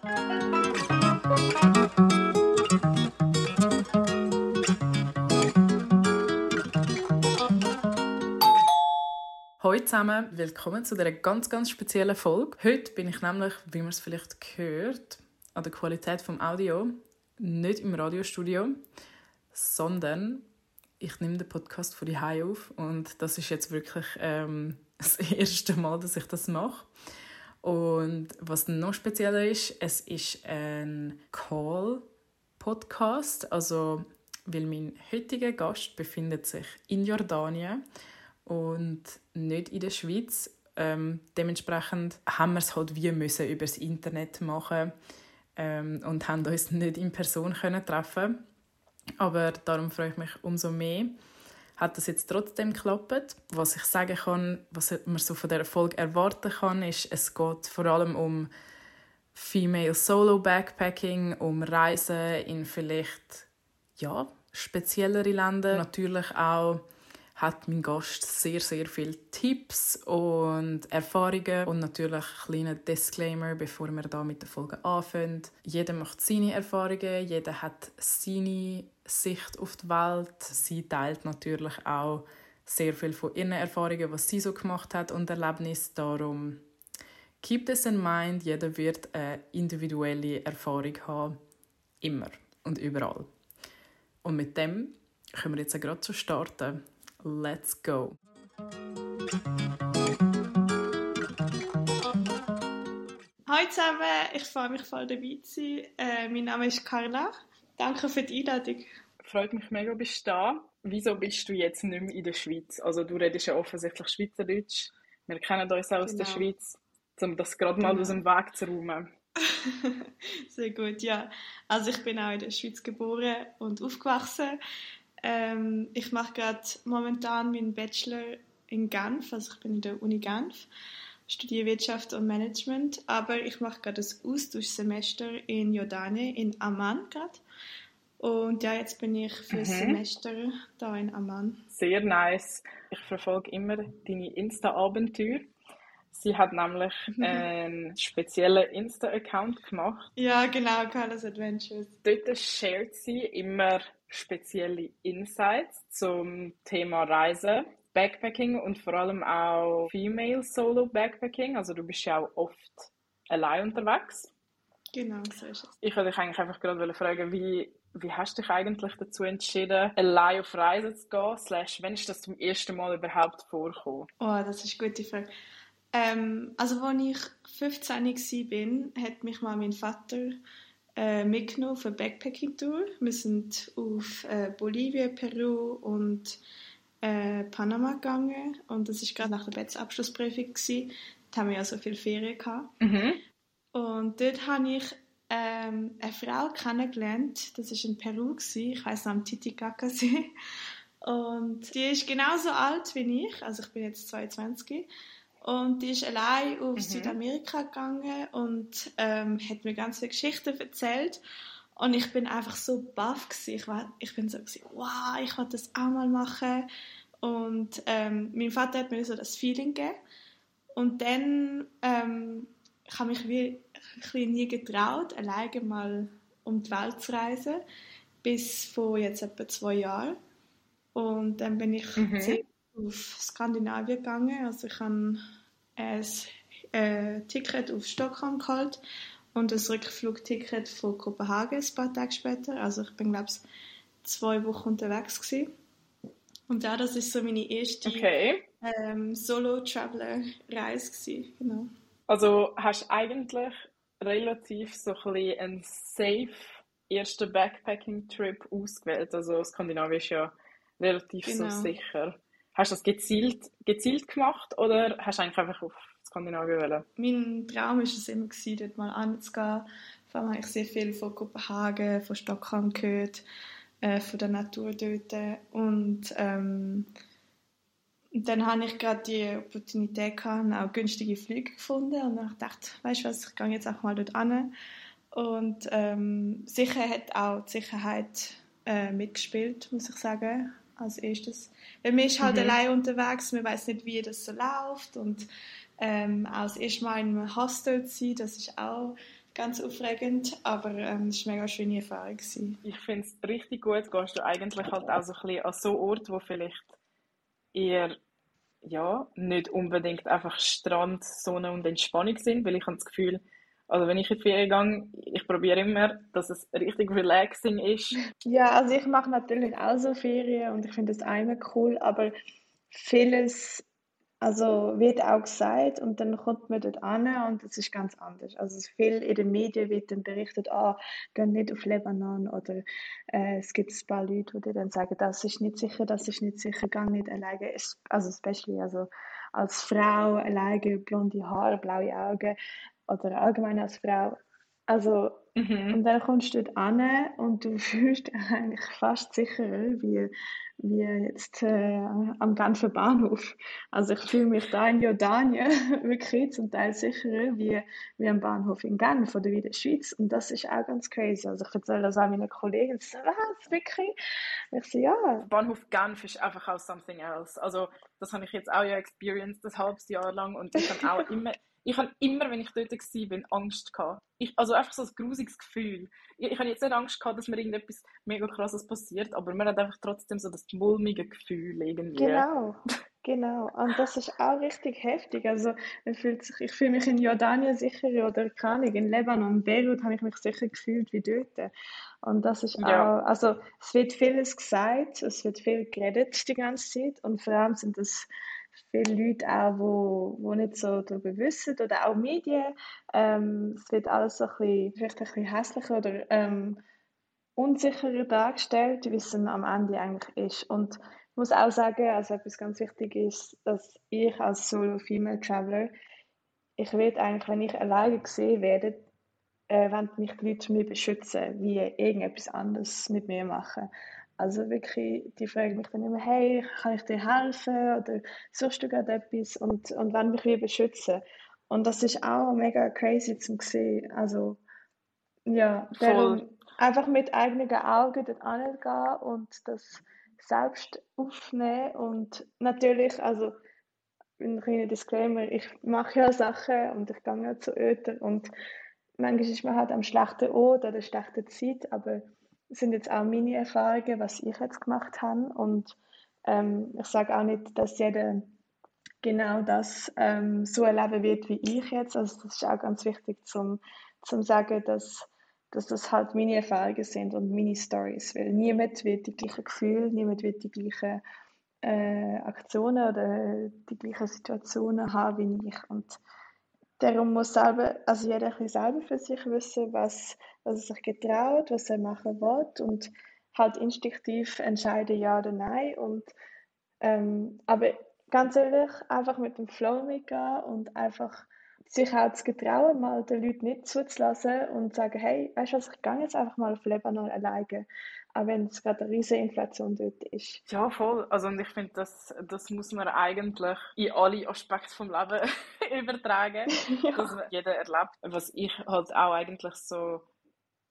Hallo zusammen, willkommen zu dieser ganz, ganz speziellen Folge. Heute bin ich nämlich, wie man es vielleicht hört, an der Qualität vom Audio nicht im Radiostudio, sondern ich nehme den Podcast von die auf und das ist jetzt wirklich ähm, das erste Mal, dass ich das mache. Und was noch spezieller ist, es ist ein Call-Podcast, also weil mein heutiger Gast befindet sich in Jordanien und nicht in der Schweiz. Ähm, dementsprechend haben wir es halt wie müssen über das Internet machen ähm, und haben uns nicht in Person können treffen. Aber darum freue ich mich umso mehr. Hat das jetzt trotzdem geklappt? Was ich sagen kann, was man so von der Erfolg erwarten kann, ist, es geht vor allem um Female Solo Backpacking, um Reisen in vielleicht ja speziellere Länder, natürlich auch hat mein Gast sehr, sehr viele Tipps und Erfahrungen und natürlich ein kleiner Disclaimer, bevor wir da mit der Folge anfangen. Jeder macht seine Erfahrungen, jeder hat seine Sicht auf die Welt. Sie teilt natürlich auch sehr viel von ihren Erfahrungen, was sie so gemacht hat und Erlebnis. Darum keep this in mind. Jeder wird eine individuelle Erfahrung haben, immer und überall. Und mit dem können wir jetzt gerade so starten. Let's go! Hallo zusammen, ich freue mich voll dabei zu sein. Äh, mein Name ist Carla. Danke für die Einladung. Freut mich mega, bist du da. Wieso bist du jetzt nicht mehr in der Schweiz? Also du redest ja offensichtlich Schweizerdeutsch. Wir kennen uns auch aus genau. der Schweiz, um das gerade mal genau. aus dem Weg zu räumen. Sehr gut, ja. Also ich bin auch in der Schweiz geboren und aufgewachsen. Ähm, ich mache gerade momentan meinen Bachelor in Genf, also ich bin in der Uni Genf, studiere Wirtschaft und Management, aber ich mache gerade das Austauschsemester in Jordanien, in Amman gerade. Und ja, jetzt bin ich für das mhm. Semester da in Amman. Sehr nice. Ich verfolge immer deine Insta-Abenteuer. Sie hat nämlich einen speziellen Insta-Account gemacht. Ja, genau, Carlos Adventures. Dort shared sie immer spezielle Insights zum Thema Reisen, Backpacking und vor allem auch Female Solo Backpacking. Also du bist ja auch oft allein unterwegs. Genau, so ist es. Ich wollte dich eigentlich einfach gerade fragen, wie, wie hast du dich eigentlich dazu entschieden, allein auf Reisen zu gehen? Slash, wann ist das zum ersten Mal überhaupt vorgekommen? Oh, das ist eine gute Frage. Ähm, also, als ich 15 war, hat mich mal mein Vater äh, mitgenommen auf eine Backpacking-Tour. Wir sind auf äh, Bolivien, Peru und äh, Panama gegangen und das war gerade nach der Betz-Abschlussprüfung. Da haben wir ja so viele Ferien gehabt. Mhm. Und dort habe ich ähm, eine Frau kennengelernt, das war in Peru, gewesen. ich noch, am Titicaca-See. Und die ist genauso alt wie ich, also ich bin jetzt 22. Und die ist allein auf mhm. Südamerika gegangen und ähm, hat mir ganz viele Geschichten erzählt. Und ich bin einfach so baff Ich, war, ich bin so gewesen, wow, ich wollte das auch mal machen. Und ähm, mein Vater hat mir so das Feeling gegeben. Und dann ähm, ich habe mich wie ein nie getraut, alleine mal um die Welt zu reisen, bis vor jetzt etwa zwei Jahren. Und dann bin ich mhm. auf Skandinavien gegangen. Also ich habe ein äh, Ticket auf Stockholm geholt und ein Rückflugticket von Kopenhagen ein paar Tage später. Also ich bin, glaube ich, zwei Wochen unterwegs gewesen. Und ja, das ist so meine erste okay. ähm, Solo-Traveler-Reise Genau. Also hast du eigentlich relativ so ein bisschen einen safe ersten Backpacking-Trip ausgewählt. Also Skandinavien ist ja relativ genau. so sicher. Hast du das gezielt, gezielt gemacht oder hast du eigentlich einfach auf Skandinavien wollen? Mein Traum war es immer, gewesen, dort mal anzugehen. Vor allem habe ich sehr viel von Kopenhagen, von Stockholm gehört, äh, von der Natur dort. Und ähm, dann habe ich gerade die Opportunität gehabt, auch günstige Flüge gefunden und dann dachte ich, weißt du was, ich gehe jetzt auch mal dort an. Und ähm, sicher hat auch die Sicherheit äh, mitgespielt, muss ich sagen, als erstes. Weil man ist halt mhm. allein unterwegs, man weiß nicht, wie das so läuft und ähm, auch das erste Mal in einem Hostel zu sein, das ist auch ganz aufregend, aber ähm, es war eine mega schöne Erfahrung. Gewesen. Ich finde es richtig gut, gehst du eigentlich halt auch so ein bisschen an so Ort, wo vielleicht eher ja, nicht unbedingt einfach Strand, Sonne und Entspannung sind, weil ich habe das Gefühl, also wenn ich in die Ferien gehe, ich probiere immer, dass es richtig relaxing ist. Ja, also ich mache natürlich auch so Ferien und ich finde das einmal cool, aber vieles also wird auch gesagt und dann kommt man dort an und es ist ganz anders. Also viel in den Medien wird dann berichtet, ah, geh nicht auf Lebanon oder äh, es gibt ein paar Leute, die dann sagen, das ist nicht sicher, das ist nicht sicher, geh nicht alleine. Also especially also als Frau alleine, blonde Haare, blaue Augen oder allgemein als Frau. Also mhm. und dann kommst du dort an und du fühlst dich eigentlich fast sicherer wie wie jetzt äh, am Genfer Bahnhof. Also ich fühle mich da in Jordanien wirklich zum Teil sicherer wie, wie am Bahnhof in Genf oder wie in der Schweiz. Und das ist auch ganz crazy. Also ich erzähle das auch meinen Kollegen. Sie sagen, was, wirklich? Und ich so, ja. Bahnhof Genf ist einfach auch something else. Also das habe ich jetzt auch ja experienced, das halbes Jahr lang. Und ich habe auch immer ich habe immer, wenn ich dort war, Angst gehabt. Ich, also einfach so ein grusiges Gefühl. Ich, ich habe jetzt nicht Angst gehabt, dass mir irgendetwas mega krasses passiert, aber man hat einfach trotzdem so das mulmige Gefühl irgendwie. Genau, genau. Und das ist auch richtig heftig. Also man fühlt sich, ich fühle mich in Jordanien sicher oder keine Ahnung, in Lebanon, Beirut habe ich mich sicher gefühlt wie dort. Und das ist ja. auch, also es wird vieles gesagt, es wird viel geredet die ganze Zeit und vor allem sind das viele Leute auch, wo, wo nicht so darüber wissen oder auch Medien. Ähm, es wird alles so ein bisschen, vielleicht ein bisschen hässlicher oder ähm, unsicherer dargestellt, wie es am Ende eigentlich ist. Und ich muss auch sagen, also etwas ganz wichtig ist, dass ich als Solo-Female Traveler, ich werde eigentlich, wenn ich alleine gesehen werde, äh, wenn mich die Leute mich beschützen, wie irgendetwas anderes mit mir machen. Also wirklich, die fragen mich dann immer, hey, kann ich dir helfen? Oder suchst du gerade etwas? Und, und wollen mich wie beschützen. Und das ist auch mega crazy zum sehen. Also ja, darum einfach mit eigenen Augen dort angehen und das selbst aufnehmen. Und natürlich, also ein kleiner Disclaimer, ich mache ja Sachen und ich gehe ja zu Öter und manchmal ist man halt am schlechten Ort oder schlechten Zeit, aber sind jetzt auch meine Erfahrungen, was ich jetzt gemacht habe. Und ähm, ich sage auch nicht, dass jeder genau das ähm, so erleben wird wie ich jetzt. Also das ist auch ganz wichtig zum, zum sagen, dass, dass das halt meine Erfahrungen sind und meine Stories. Weil niemand wird die gleichen Gefühle, niemand wird die gleichen äh, Aktionen oder die gleichen Situationen haben wie ich. Und Darum muss selber, also jeder selber für sich wissen, was, was er sich getraut, was er machen will und halt instinktiv entscheiden, ja oder nein. Und, ähm, aber ganz ehrlich, einfach mit dem Flow mitgehen und einfach sich auch zu getrauen, mal den Leuten nicht zuzulassen und sagen, hey, weißt du was, ich gehe jetzt einfach mal auf Lebanon alleine auch wenn es gerade eine riesige Inflation dort ist. Ja, voll. Also und ich finde, das, das muss man eigentlich in alle Aspekte vom Leben übertragen, ja. dass jeder erlebt. Was ich halt auch eigentlich so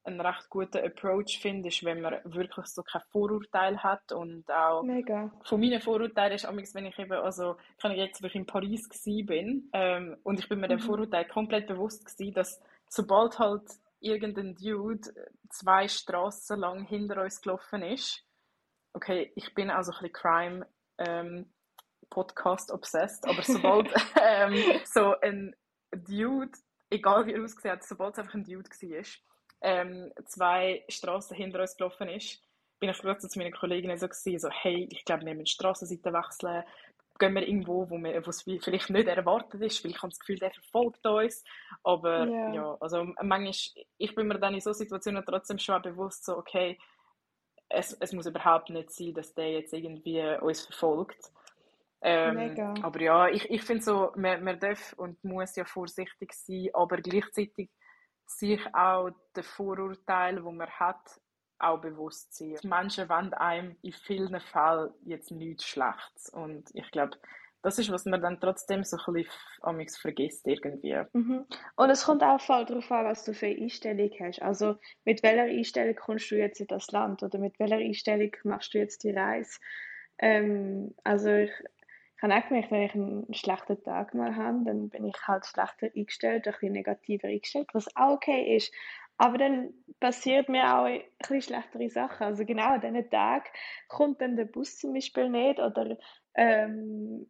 einen recht guten Approach finde, ist, wenn man wirklich so kein Vorurteil hat und auch Mega. von meinen Vorurteilen ist amigs, wenn ich eben, also kann ich jetzt, wo ich in Paris bin ähm, und ich bin mir mhm. dem Vorurteil komplett bewusst gewesen, dass sobald halt irgendein Dude zwei Straßen lang hinter uns gelaufen ist. Okay, ich bin also ein bisschen Crime ähm, Podcast obsessed, aber sobald ähm, so ein Dude, egal wie er ausgesehen hat, sobald es einfach ein Dude war, ähm, zwei Straßen hinter uns gelaufen ist, bin ich plötzlich zu meinen Kolleginnen so gewesen, so hey, ich glaube, wir müssen die Strassenseite wechseln, gehen wir irgendwo, wo es vielleicht nicht erwartet ist, weil ich habe das Gefühl, der verfolgt uns. Aber yeah. ja, also manchmal, ich bin mir dann in solchen Situationen trotzdem schon bewusst, so, okay, es, es muss überhaupt nicht sein, dass der jetzt irgendwie uns verfolgt. Ähm, aber ja, ich, ich finde so, man, man darf und muss ja vorsichtig sein, aber gleichzeitig sich auch den Vorurteil, wo man hat, auch bewusst sein. Menschen wollen einem in vielen Fällen jetzt nichts Schlechtes. Und ich glaube, das ist, was man dann trotzdem so ein bisschen vergisst irgendwie. Mhm. Und es kommt auch voll darauf an, was du für eine Einstellung hast. Also mit welcher Einstellung kommst du jetzt in das Land oder mit welcher Einstellung machst du jetzt die Reise? Ähm, also ich, ich habe auch gemerkt, wenn ich einen schlechten Tag mal habe, dann bin ich halt schlechter eingestellt, ein bisschen negativer eingestellt, was auch okay ist. Aber dann passiert mir auch ein bisschen schlechtere Sachen. Also genau an diesen Tag kommt dann der Bus zum Beispiel nicht oder ähm,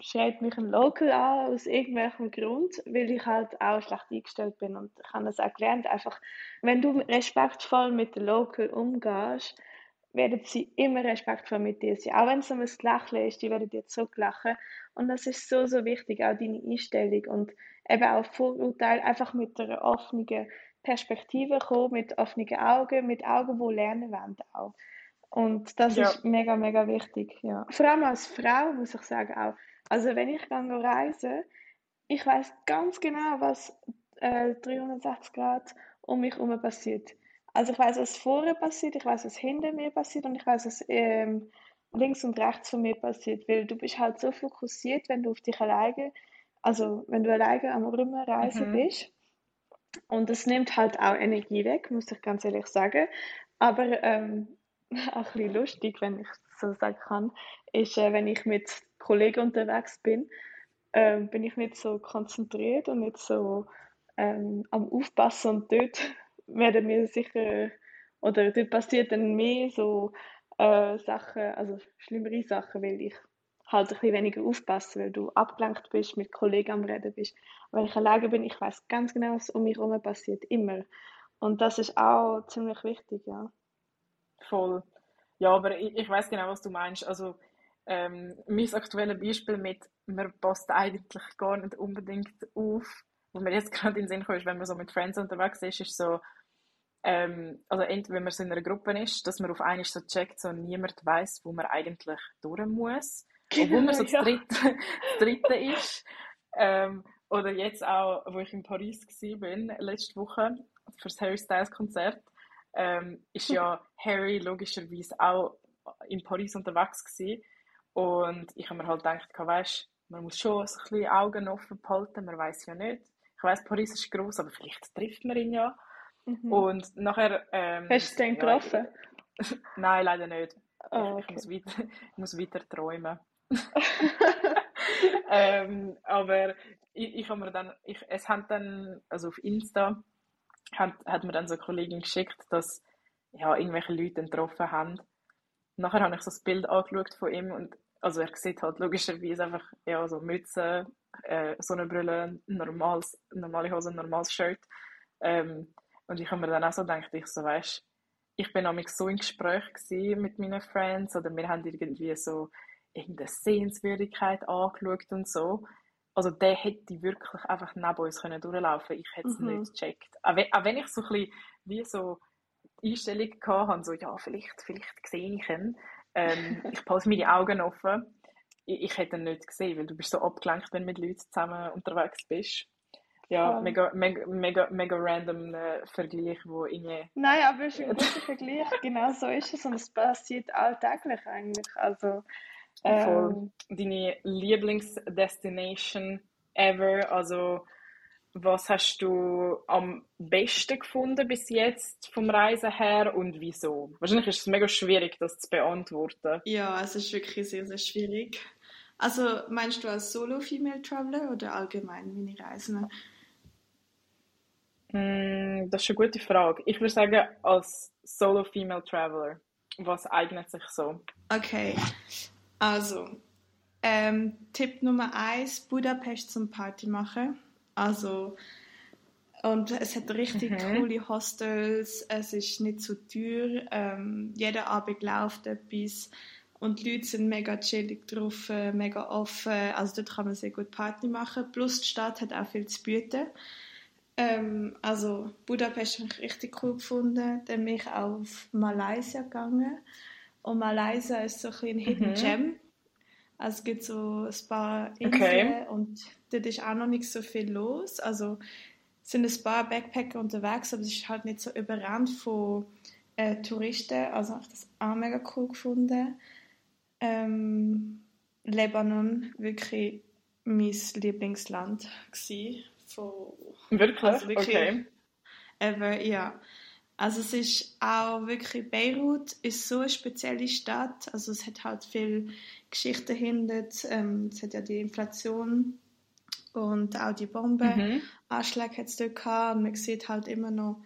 schreit mich ein Local an aus irgendwelchem Grund, weil ich halt auch schlecht eingestellt bin. Und ich habe das auch gelernt, einfach, wenn du respektvoll mit den Local umgehst, werden sie immer respektvoll mit dir sein. Auch wenn es um ein Lächeln ist, die werden dir zurücklachen. Und das ist so, so wichtig, auch deine Einstellung und eben auch Vorurteile, einfach mit einer offenen Perspektive kommen, mit offenen Augen, mit Augen, die lernen wollen auch. Und das ja. ist mega, mega wichtig, ja. Vor allem als Frau muss ich sagen auch. Also wenn ich dann reise, ich weiß ganz genau, was äh, 360 Grad um mich herum passiert. Also ich weiß, was vorne passiert, ich weiß, was hinter mir passiert und ich weiß, was ähm, links und rechts von mir passiert, weil du bist halt so fokussiert, wenn du auf dich alleine, also wenn du alleine am Rumreisen mhm. bist. Und das nimmt halt auch Energie weg, muss ich ganz ehrlich sagen. Aber ähm, auch ein bisschen lustig, wenn ich so sagen kann, ist, äh, wenn ich mit Kollegen unterwegs bin, äh, bin ich nicht so konzentriert und nicht so ähm, am Aufpassen und dort werden mir sicher, oder dort passiert dann mehr so äh, Sachen, also schlimmere Sachen, weil ich halt ein bisschen weniger aufpasse, weil du abgelenkt bist, mit Kollegen am Reden bist. wenn ich alleine bin, ich weiß ganz genau, was um mich herum passiert, immer. Und das ist auch ziemlich wichtig, ja. Voll. Ja, aber ich, ich weiß genau, was du meinst. Also, ähm, mein aktuelles Beispiel mit, man passt eigentlich gar nicht unbedingt auf, was mir jetzt gerade in den Sinn kommt, wenn man so mit Friends unterwegs ist, ist so, ähm, also entweder wenn man so in einer Gruppe ist, dass man auf einmal so checkt, so niemand weiß, wo man eigentlich durch muss, obwohl man so das, dritte, das dritte ist. Ähm, oder jetzt auch, wo ich in Paris war, letzte Woche, für das Harry Styles Konzert, ähm, ist ja Harry logischerweise auch in Paris unterwegs gewesen. Und ich habe mir halt gedacht, weißt, man muss schon ein bisschen Augen offen behalten, man weiß ja nicht. Ich weiß, Paris ist groß, aber vielleicht trifft man ihn ja. Mhm. Und nachher... Ähm, Hast du den getroffen? Nein, leider nicht. Oh, okay. ich, muss weiter, ich muss weiter träumen. ähm, aber ich, ich habe mir dann, ich, es hat dann, also auf Insta, hat, hat mir dann so eine Kollegin geschickt, dass ja, irgendwelche Leute ihn getroffen haben. Nachher habe ich so das Bild angeschaut von ihm und also er sieht halt logischerweise einfach ja, so Mütze, äh, Sonnenbrille, normales, normale Hose, normales Shirt. Ähm, und ich habe mir dann auch so gedacht, ich so, weißt, ich bin nämlich so im Gespräch mit meinen Friends oder wir haben irgendwie so irgendeine Sehenswürdigkeit angeschaut und so. Also der hätte wirklich einfach neben uns können durchlaufen Ich hätte es mhm. nicht gecheckt. Auch wenn, auch wenn, ich so ein bisschen wie so Einstellung hatte, so ja, vielleicht, vielleicht sehe ich ihn. Ähm, ich behalte meine Augen offen. Ich, ich hätte ihn nicht gesehen, weil du bist so abgelenkt, wenn du mit Leuten zusammen unterwegs bist. Ja, um, mega, mega, mega, mega random äh, Vergleich, wo irgendwie... Nein, aber es ist ein guter Vergleich. Genau so ist es und es passiert alltäglich eigentlich. Also ähm, Deine Lieblingsdestination ever, also was hast du am besten gefunden bis jetzt vom Reisen her und wieso? Wahrscheinlich ist es mega schwierig, das zu beantworten. Ja, es ist wirklich sehr, sehr schwierig. Also meinst du als Solo-Female Traveler oder allgemein meine Reisen? Mm, das ist eine gute Frage. Ich würde sagen, als Solo-Female Traveler. Was eignet sich so? Okay. Also, ähm, Tipp Nummer eins: Budapest zum Party machen. Also, und es hat richtig mhm. coole Hostels, es ist nicht zu teuer, ähm, jeder Abend läuft etwas. Und die Leute sind mega chillig drauf, äh, mega offen, also dort kann man sehr gut Party machen, plus die Stadt hat auch viel zu bieten. Ähm, also Budapest habe ich richtig cool gefunden, dann bin ich auch auf Malaysia gegangen und Malaysia ist so ein, ein Hidden mhm. Gem. Also es gibt so ein paar Inseln okay. und dort ist auch noch nicht so viel los. Also es sind ein paar Backpacker unterwegs, aber es ist halt nicht so überrannt von äh, Touristen. Also habe ich das auch mega cool gefunden. Ähm, Lebanon, wirklich mein Lieblingsland gewesen. Von, wirklich? Also wirklich okay. Ever, ja. Also es ist auch wirklich, Beirut ist so eine spezielle Stadt, also es hat halt viel Geschichte hinter, ähm, es hat ja die Inflation und auch die Bombenanschläge mhm. hat es dort gehabt und man sieht halt immer noch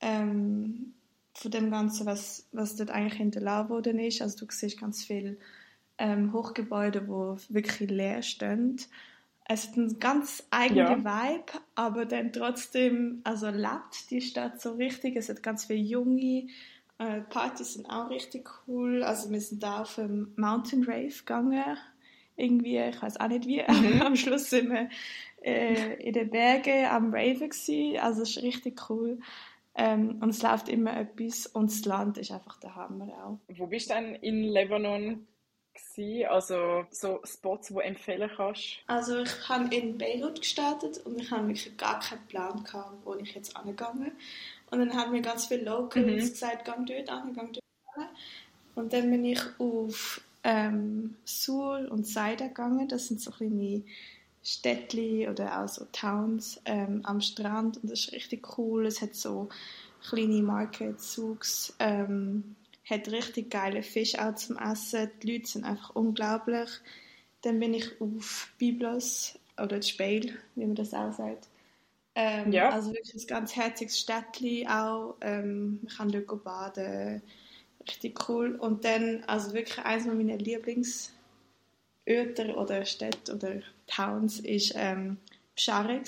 ähm, von dem Ganzen, was, was dort eigentlich hinterlassen worden ist. Also du siehst ganz viele ähm, Hochgebäude, die wirklich leer stehen. Es hat einen ganz eigenen ja. Vibe, aber dann trotzdem, also lebt die Stadt so richtig. Es hat ganz viele junge äh, Partys sind auch richtig cool. Also wir sind da auf einem Mountain Rave gegangen. Irgendwie, ich weiß auch nicht wie. Mhm. am Schluss sind wir äh, in den Bergen am Raven gewesen. Also es ist richtig cool. Ähm, und es läuft immer etwas und das Land ist einfach der Hammer auch. Wo bist du denn in Lebanon? Gewesen? Also so Spots, die du empfehlen kannst? Also ich habe in Beirut gestartet und ich habe wirklich gar keinen Plan gehabt, wo ich jetzt angegangen Und dann haben mir ganz viele Locals mhm. gesagt, geh dort an, geh dort an. Und dann bin ich auf ähm, Sur und Saida gegangen. Das sind so kleine Städtli oder auch so Towns ähm, am Strand und das ist richtig cool. Es hat so kleine Markets, Souks, ähm, hat richtig geile Fisch auch zum Essen. Die Leute sind einfach unglaublich. Dann bin ich auf Biblos oder Speil, wie man das auch sagt. Ähm, ja. Also wirklich ein ganz herziges Städtli auch. Ähm, man kann dort baden. Richtig cool. Und dann, also wirklich eines meiner Lieblings- Orte oder Städte oder Towns ist ähm, Pschare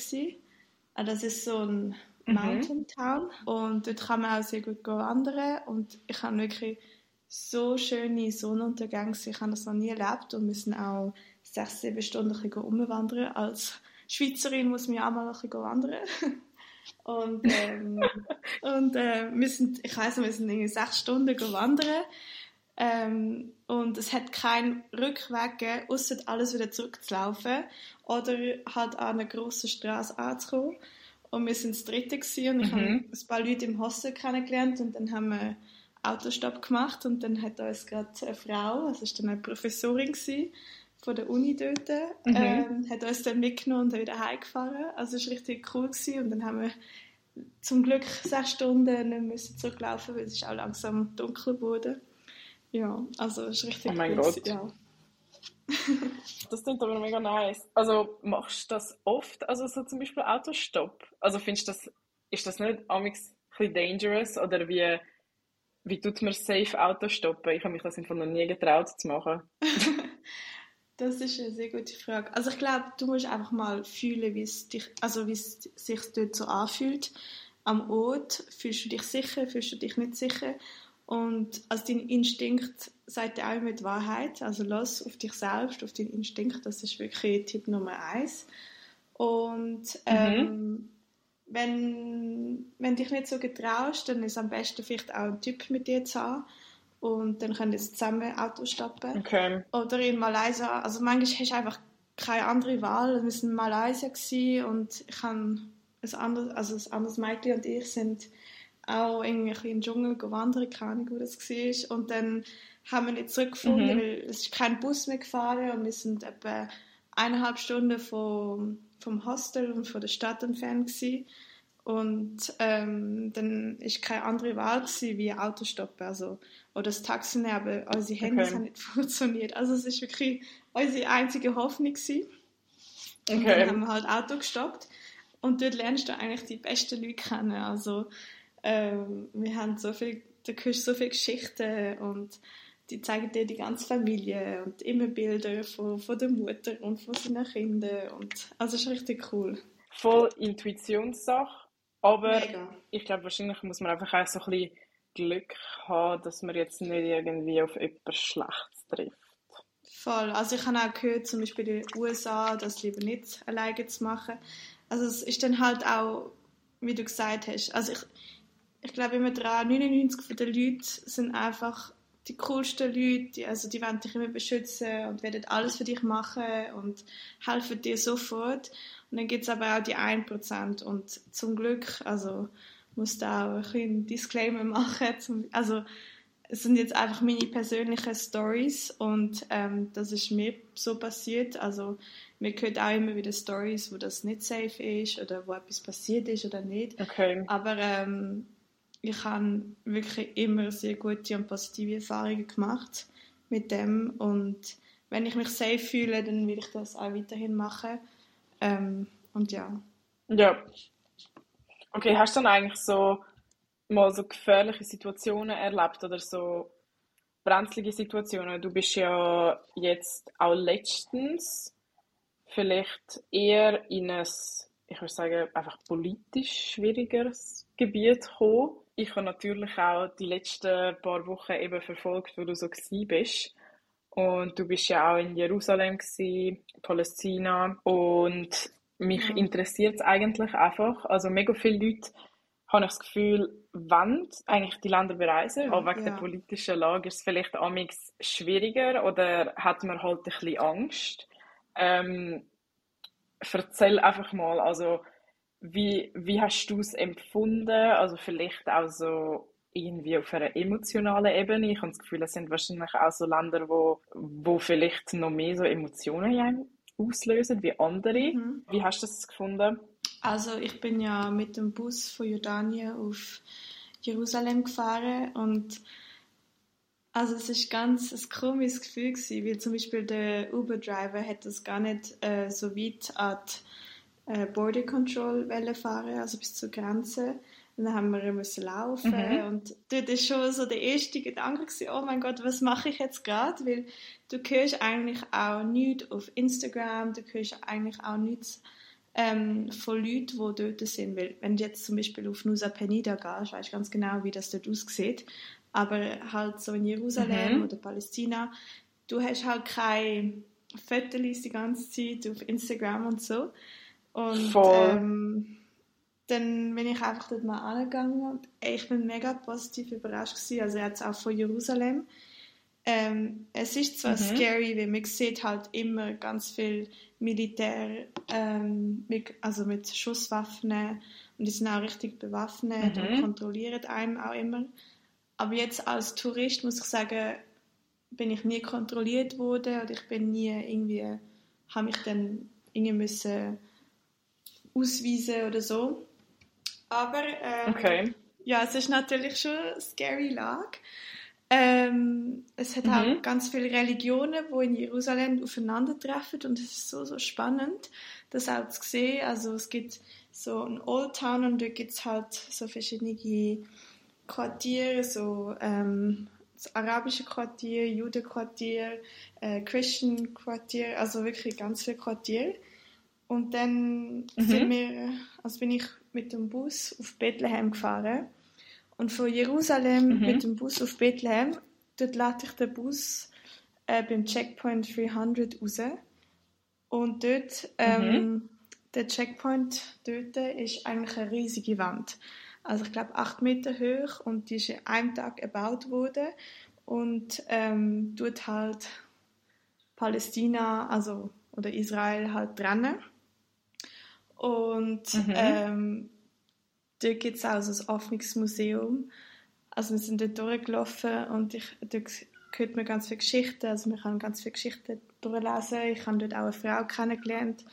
also Das ist so ein. Mountain Town und dort kann man auch sehr gut wandern und ich habe wirklich so schöne Sonnenuntergänge ich habe das noch nie erlebt und müssen auch sechs, sieben Stunden umwandern. Als Schweizerin muss man auch mal ein bisschen wandern. Und, ähm, und äh, wir sind, ich weiss, wir sind irgendwie sechs Stunden wandern ähm, und es hat keinen Rückweg gegeben, außer alles wieder zurückzulaufen oder halt an einer grossen Straße anzukommen. Und wir sind das dritte gewesen, und ich mhm. habe ein paar Leute im Hostel kennengelernt und dann haben wir Autostopp gemacht und dann hat uns gerade eine Frau, also ist dann eine Professorin gewesen, von der Uni dort, mhm. ähm, hat uns dann mitgenommen und wieder heimgefahren. Also es war richtig cool gewesen. und dann haben wir zum Glück sechs Stunden nicht müssen zurücklaufen, weil es ist auch langsam dunkel wurde. Ja, also es ist richtig Oh mein cool, Gott. Ja. das klingt aber mega nice. Also machst du das oft? Also so zum Beispiel Autostopp? Also findest du das, ist das nicht amigs ein dangerous? Oder wie, wie tut man safe Auto stoppen? Ich habe mich das einfach noch nie getraut zu machen. das ist eine sehr gute Frage. Also ich glaube, du musst einfach mal fühlen, wie es dich, also wie es sich dort so anfühlt. Am Ort fühlst du dich sicher, fühlst du dich nicht sicher und also dein Instinkt sagt dir auch mit Wahrheit. Also lass auf dich selbst, auf deinen Instinkt. Das ist wirklich Tipp Nummer eins. Und mhm. ähm, mhm. wenn, wenn dich nicht so getraust, dann ist es am besten vielleicht auch ein Typ mit dir zu haben. Und dann könnt ihr zusammen Auto stoppen. Okay. Oder in Malaysia. Also manchmal hast du einfach keine andere Wahl. Wir waren in Malaysia und ich habe ein anderes, also ein anderes Mädchen und ich sind auch irgendwie ein im Dschungel gewandert, keine Ahnung, wo das war. Und dann haben wir nicht zurückgefunden, mhm. weil es ist kein Bus mehr gefahren und wir sind etwa eineinhalb Stunden vom, vom Hostel und von der Stadt entfernt gewesen. Und ähm, dann ist keine andere Wahl gewesen, wie Auto stoppen, also oder das Taxi nehmen, aber unsere Handys okay. haben nicht funktioniert. Also es ist wirklich unsere einzige Hoffnung gewesen. Okay. Und dann haben wir halt Auto gestoppt und dort lernst du eigentlich die besten Leute kennen. Also ähm, wir haben so viel, da hörst so viele Geschichten und die zeigen dir die ganze Familie und immer Bilder von, von der Mutter und von seinen Kindern und also es ist richtig cool. Voll Intuitionssache, aber Mega. ich glaube wahrscheinlich muss man einfach auch so ein bisschen Glück haben, dass man jetzt nicht irgendwie auf etwas Schlechtes trifft. Voll. Also ich habe auch gehört, zum Beispiel in den USA, das lieber nicht alleine zu machen. Also es ist dann halt auch, wie du gesagt hast, also ich, ich glaube immer dran, 99 der Leute sind einfach die coolsten Leute, die, also die wollen dich immer beschützen und werden alles für dich machen und helfen dir sofort. Und dann gibt es aber auch die 1% und zum Glück, also musst du auch ein bisschen Disclaimer machen. Zum, also es sind jetzt einfach meine persönlichen Stories und ähm, das ist mir so passiert. Also mir hört auch immer wieder Stories, wo das nicht safe ist oder wo etwas passiert ist oder nicht. Okay. Aber ähm, ich habe wirklich immer sehr gute und positive Erfahrungen gemacht mit dem und wenn ich mich safe fühle, dann will ich das auch weiterhin machen ähm, und ja. Ja. Okay, hast du dann eigentlich so mal so gefährliche Situationen erlebt oder so brenzlige Situationen? Du bist ja jetzt auch letztens vielleicht eher in ein, ich würde sagen, einfach politisch schwierigeres Gebiet gekommen. Ich habe natürlich auch die letzten paar Wochen eben verfolgt, wo du so bist. Und du bist ja auch in Jerusalem gewesen, Palästina. Und mich mhm. interessiert es eigentlich einfach. Also mega viele Leute habe ich das Gefühl, wollen eigentlich die Länder bereisen, aber wegen ja. der politischen Lage ist es vielleicht amix schwieriger oder hat man halt ein bisschen Angst. Ähm, erzähl einfach mal, also wie, wie hast du es empfunden? Also vielleicht auch so irgendwie auf einer emotionalen Ebene. Ich habe das Gefühl, es sind wahrscheinlich auch so Länder, wo, wo vielleicht noch mehr so Emotionen auslösen wie andere. Mhm. Wie hast du das gefunden? Also ich bin ja mit dem Bus von Jordanien auf Jerusalem gefahren und also es ist ganz ein komisches Gefühl gewesen, weil zum Beispiel der Uber-Driver hätte das gar nicht äh, so weit an die äh, Border Control fahren, also bis zur Grenze. Und dann haben wir müssen laufen mhm. und dort ist schon so der erste Gedanke gewesen, oh mein Gott, was mache ich jetzt gerade? Weil du hörst eigentlich auch nichts auf Instagram, du hörst eigentlich auch nichts ähm, von Leuten, die dort sind. Weil wenn du jetzt zum Beispiel auf Nusa Penida gehst, weißt du ganz genau, wie das dort aussieht. Aber halt so in Jerusalem mhm. oder Palästina, du hast halt keine Fotos die ganze Zeit auf Instagram und so. Und ähm, dann bin ich einfach dort mal angegangen und ich bin mega positiv überrascht gewesen, also jetzt auch von Jerusalem. Ähm, es ist zwar mhm. scary, weil man sieht halt immer ganz viel Militär, ähm, mit, also mit Schusswaffen und die sind auch richtig bewaffnet mhm. und kontrollieren einem auch immer. Aber jetzt als Tourist muss ich sagen, bin ich nie kontrolliert worden oder ich bin nie irgendwie, habe mich dann irgendwie müssen ausweisen oder so. Aber ähm, okay. ja, es ist natürlich schon eine scary Lage. Ähm, es hat mhm. auch ganz viele Religionen, die in Jerusalem aufeinandertreffen und es ist so, so spannend, das auch zu sehen. Also es gibt so ein Old Town und da gibt es halt so verschiedene Quartiere, so ähm, das arabische Quartier, Judenquartier, äh, Christian Quartier, also wirklich ganz viele Quartiere. Und dann mhm. sind wir, also bin ich mit dem Bus auf Bethlehem gefahren. Und von Jerusalem mhm. mit dem Bus auf Bethlehem, dort lade ich den Bus äh, beim Checkpoint 300 raus. Und dort, ähm, mhm. der Checkpoint dort ist eigentlich eine riesige Wand. Also ich glaube acht Meter hoch und die ist in einem Tag gebaut worden und ähm, dort halt Palästina, also oder Israel halt trennen. Und mhm. ähm, dort gibt es auch so ein offenes Museum. Also wir sind dort durchgelaufen und ich, dort hört man ganz viele Geschichten. Also wir können ganz viele Geschichten durchlesen. Ich habe dort auch eine Frau kennengelernt,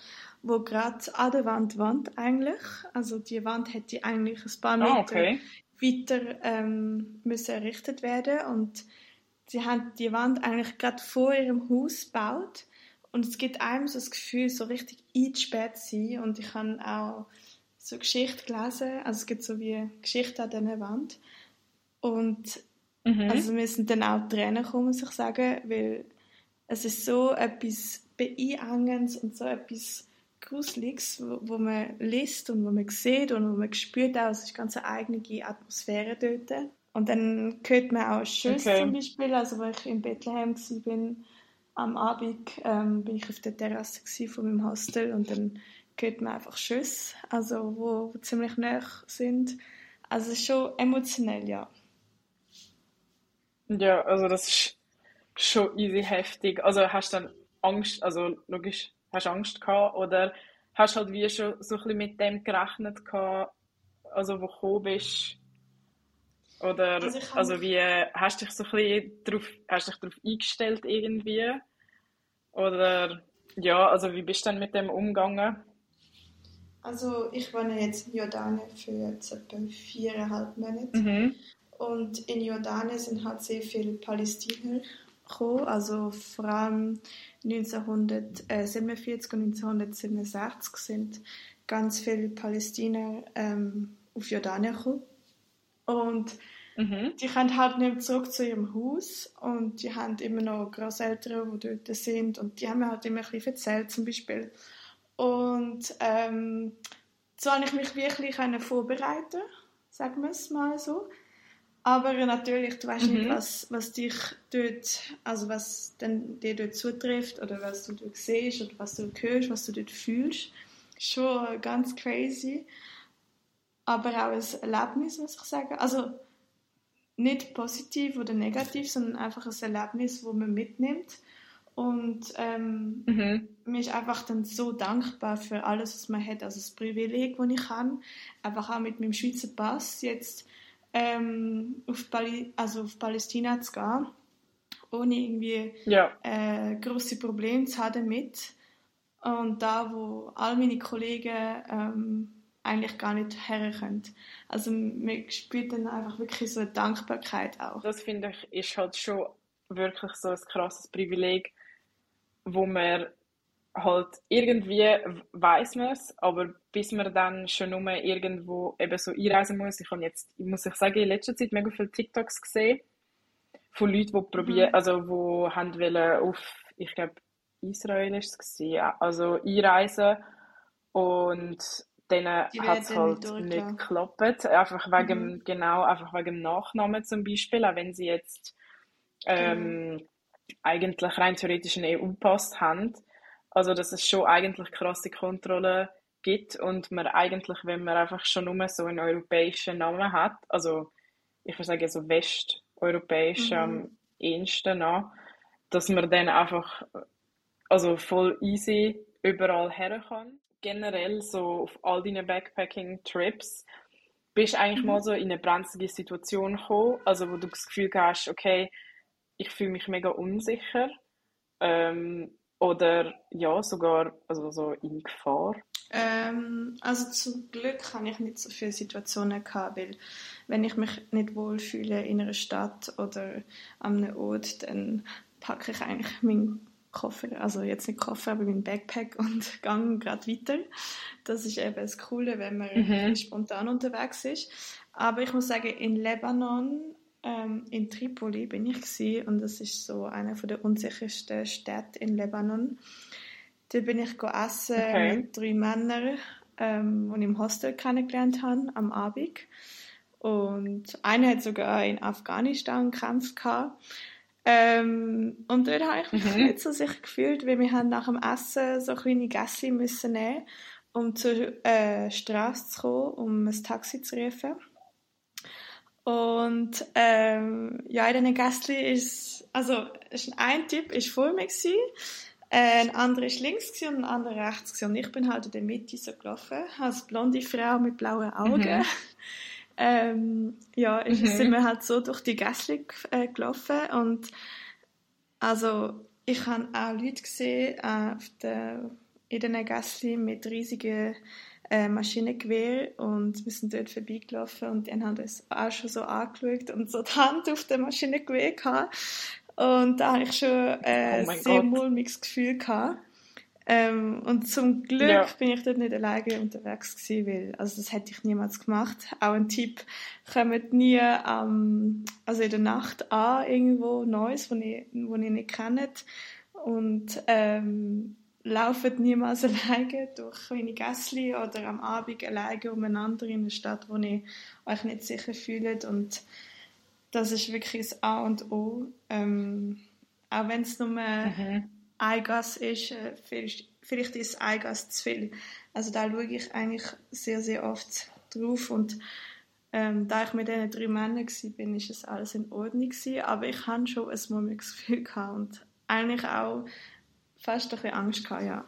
wo gerade an der Wand wohnt eigentlich. Also die Wand hätte eigentlich ein paar Meter oh, okay. weiter ähm, müssen errichtet werden und sie haben die Wand eigentlich gerade vor ihrem Haus gebaut und es gibt einem so das Gefühl, so richtig eingesperrt zu sein. Und ich habe auch so Geschichte gelesen. Also es gibt so wie Geschichte an dieser Wand. Und mhm. also wir sind dann auch Tränen gekommen, muss ich sagen, weil es ist so etwas Beeinengendes und so etwas Gruseliges, wo, wo, man liest und wo man sieht und wo man spürt auch, es ist ganz eine eigene Atmosphäre dort. Und dann hört man auch Schüsse okay. zum Beispiel, also wo ich in Bethlehem war, am Abend ähm, bin ich auf der Terrasse von meinem Hostel und dann hört man einfach Schüsse, also wo, wo ziemlich nah sind. Also es ist schon emotionell, ja. Ja, also das ist schon easy heftig. Also hast du dann Angst, also logisch, hast du Angst gehabt oder hast du halt wie schon so ein bisschen mit dem gerechnet gehabt, also wo du bist? Oder also, also wie hast du dich so ein bisschen drauf, hast dich darauf eingestellt irgendwie? Oder ja, also wie bist du denn mit dem umgegangen? Also ich wohne jetzt in Jordanien für jetzt etwa viereinhalb Monate. Mhm. Und in Jordanien sind halt sehr viele Palästiner gekommen, also vor allem 1947 und 1967 sind ganz viele Palästiner ähm, auf Jordanien gekommen. Und Mhm. die kommen halt nicht mehr zurück zu ihrem Haus und die haben immer noch Großeltern, die dort sind und die haben mir halt immer ein bisschen erzählt zum Beispiel. Und ähm, so habe ich mich wirklich können vorbereiten, sagen wir es mal so. Aber natürlich, du weißt Mhm. nicht, was, was dich dort, also was denn dir dort zutrifft oder was du dort siehst oder was du hörst, was du dort fühlst. Schon ganz crazy. Aber auch ein Erlebnis, muss ich sagen. Also nicht positiv oder negativ, sondern einfach ein Erlebnis, wo man mitnimmt. Und ähm, Mhm. mir ist einfach dann so dankbar für alles, was man hat. Also das Privileg, das ich habe, einfach auch mit meinem Schweizer Pass jetzt ähm, auf, Pali also auf Palästina zu gehen, ohne irgendwie Ja. äh, große Probleme zu haben damit. Und da, wo all meine Kollegen ähm, eigentlich gar nicht herkommen. Also man spürt dann einfach wirklich so eine Dankbarkeit auch. Das finde ich ist halt schon wirklich so ein krasses Privileg, wo man halt irgendwie weiß man es, aber bis man dann schon nur irgendwo eben so einreisen muss. Ich habe jetzt, muss ich sagen, in letzter Zeit mega viele TikToks gesehen von Leuten, die probieren, Mhm. also wo haben wollen auf, ich glaube Israel ist es gewesen, also einreisen und denen hat es halt nicht geklappt, einfach wegen, Mhm. genau, einfach wegen dem Nachnamen zum Beispiel, auch wenn sie jetzt ähm, eigentlich rein theoretisch einen EU-Pass haben. Also, dass es schon eigentlich krasse Kontrollen gibt und man eigentlich, wenn man einfach schon nur so einen europäischen Namen hat, also ich würde sagen so westeuropäisch Mhm. am ehesten noch, dass man dann einfach also voll easy überall her kann. Generell so auf all deinen Backpacking-Trips bist du eigentlich Mhm. mal so in eine brenzlige Situation gekommen, also wo du das Gefühl hast, okay, ich fühle mich mega unsicher ähm, oder ja, sogar also so in Gefahr. Ähm, also zum Glück habe ich nicht so viele Situationen gehabt, weil wenn ich mich nicht wohlfühle in einer Stadt oder an einem Ort, dann packe ich eigentlich meinen Koffer, also jetzt nicht Koffer, aber meinen Backpack und gehe gerade weiter. Das ist eben das Coole, wenn man Mhm. spontan unterwegs ist. Aber ich muss sagen, in Lebanon, ähm, in Tripoli bin ich gewesen, und das ist so einer von der unsichersten Städte in Lebanon. Da bin ich essen Okay. mit drei Männern, ähm, die ich im Hostel kennengelernt habe, am Abend. Und einer hat sogar in Afghanistan gekämpft. gehabt. Ähm, und dort habe ich mich Mhm. nicht so sicher gefühlt, weil wir haben nach dem Essen so kleine Gässi müssen nehmen, um zur äh, Straße zu kommen, um ein Taxi zu rufen. Und ähm, ja, in diesen Gässchen ist, also ist ein Typ ist vor mir gewesen, äh, ein anderer ist links gewesen und ein anderer rechts gewesen. Und ich bin halt in der Mitte so gelaufen, als blonde Frau mit blauen Augen. Mhm. Ähm, ja, ist, Mhm. sind wir halt so durch die Gässchen äh, gelaufen und also ich habe auch Leute gesehen äh, auf der, in diesen Gässchen mit riesigen äh, Maschinengewehr und wir sind dort vorbeigelaufen und die haben uns auch schon so angeschaut und so die Hand auf dem Maschinengewehr gehabt. Und da habe ich schon äh, Oh sehr Gott. mulmiges Gefühl gehabt. Ähm, und zum Glück Ja. bin ich dort nicht alleine unterwegs gewesen, weil, also das hätte ich niemals gemacht. Auch ein Tipp, kommt nie, ähm, also in der Nacht an, irgendwo Neues, wo ihr, wo ihr nicht kennt. Und, ähm, lauft niemals alleine durch kleine Gässchen oder am Abend alleine umeinander in einer Stadt, wo ihr euch nicht sicher fühlt. Und das ist wirklich das A und O. Ähm, auch wenn es nur Mhm. Ein Gas ist, äh, vielleicht, vielleicht ist ein Gas zu viel. Also da schaue ich eigentlich sehr, sehr oft drauf und ähm, da ich mit diesen drei Männern war, bin, ist es alles in Ordnung gewesen, aber ich hatte schon ein mulmiges Gefühl gehabt und eigentlich auch fast ein bisschen Angst gehabt, ja.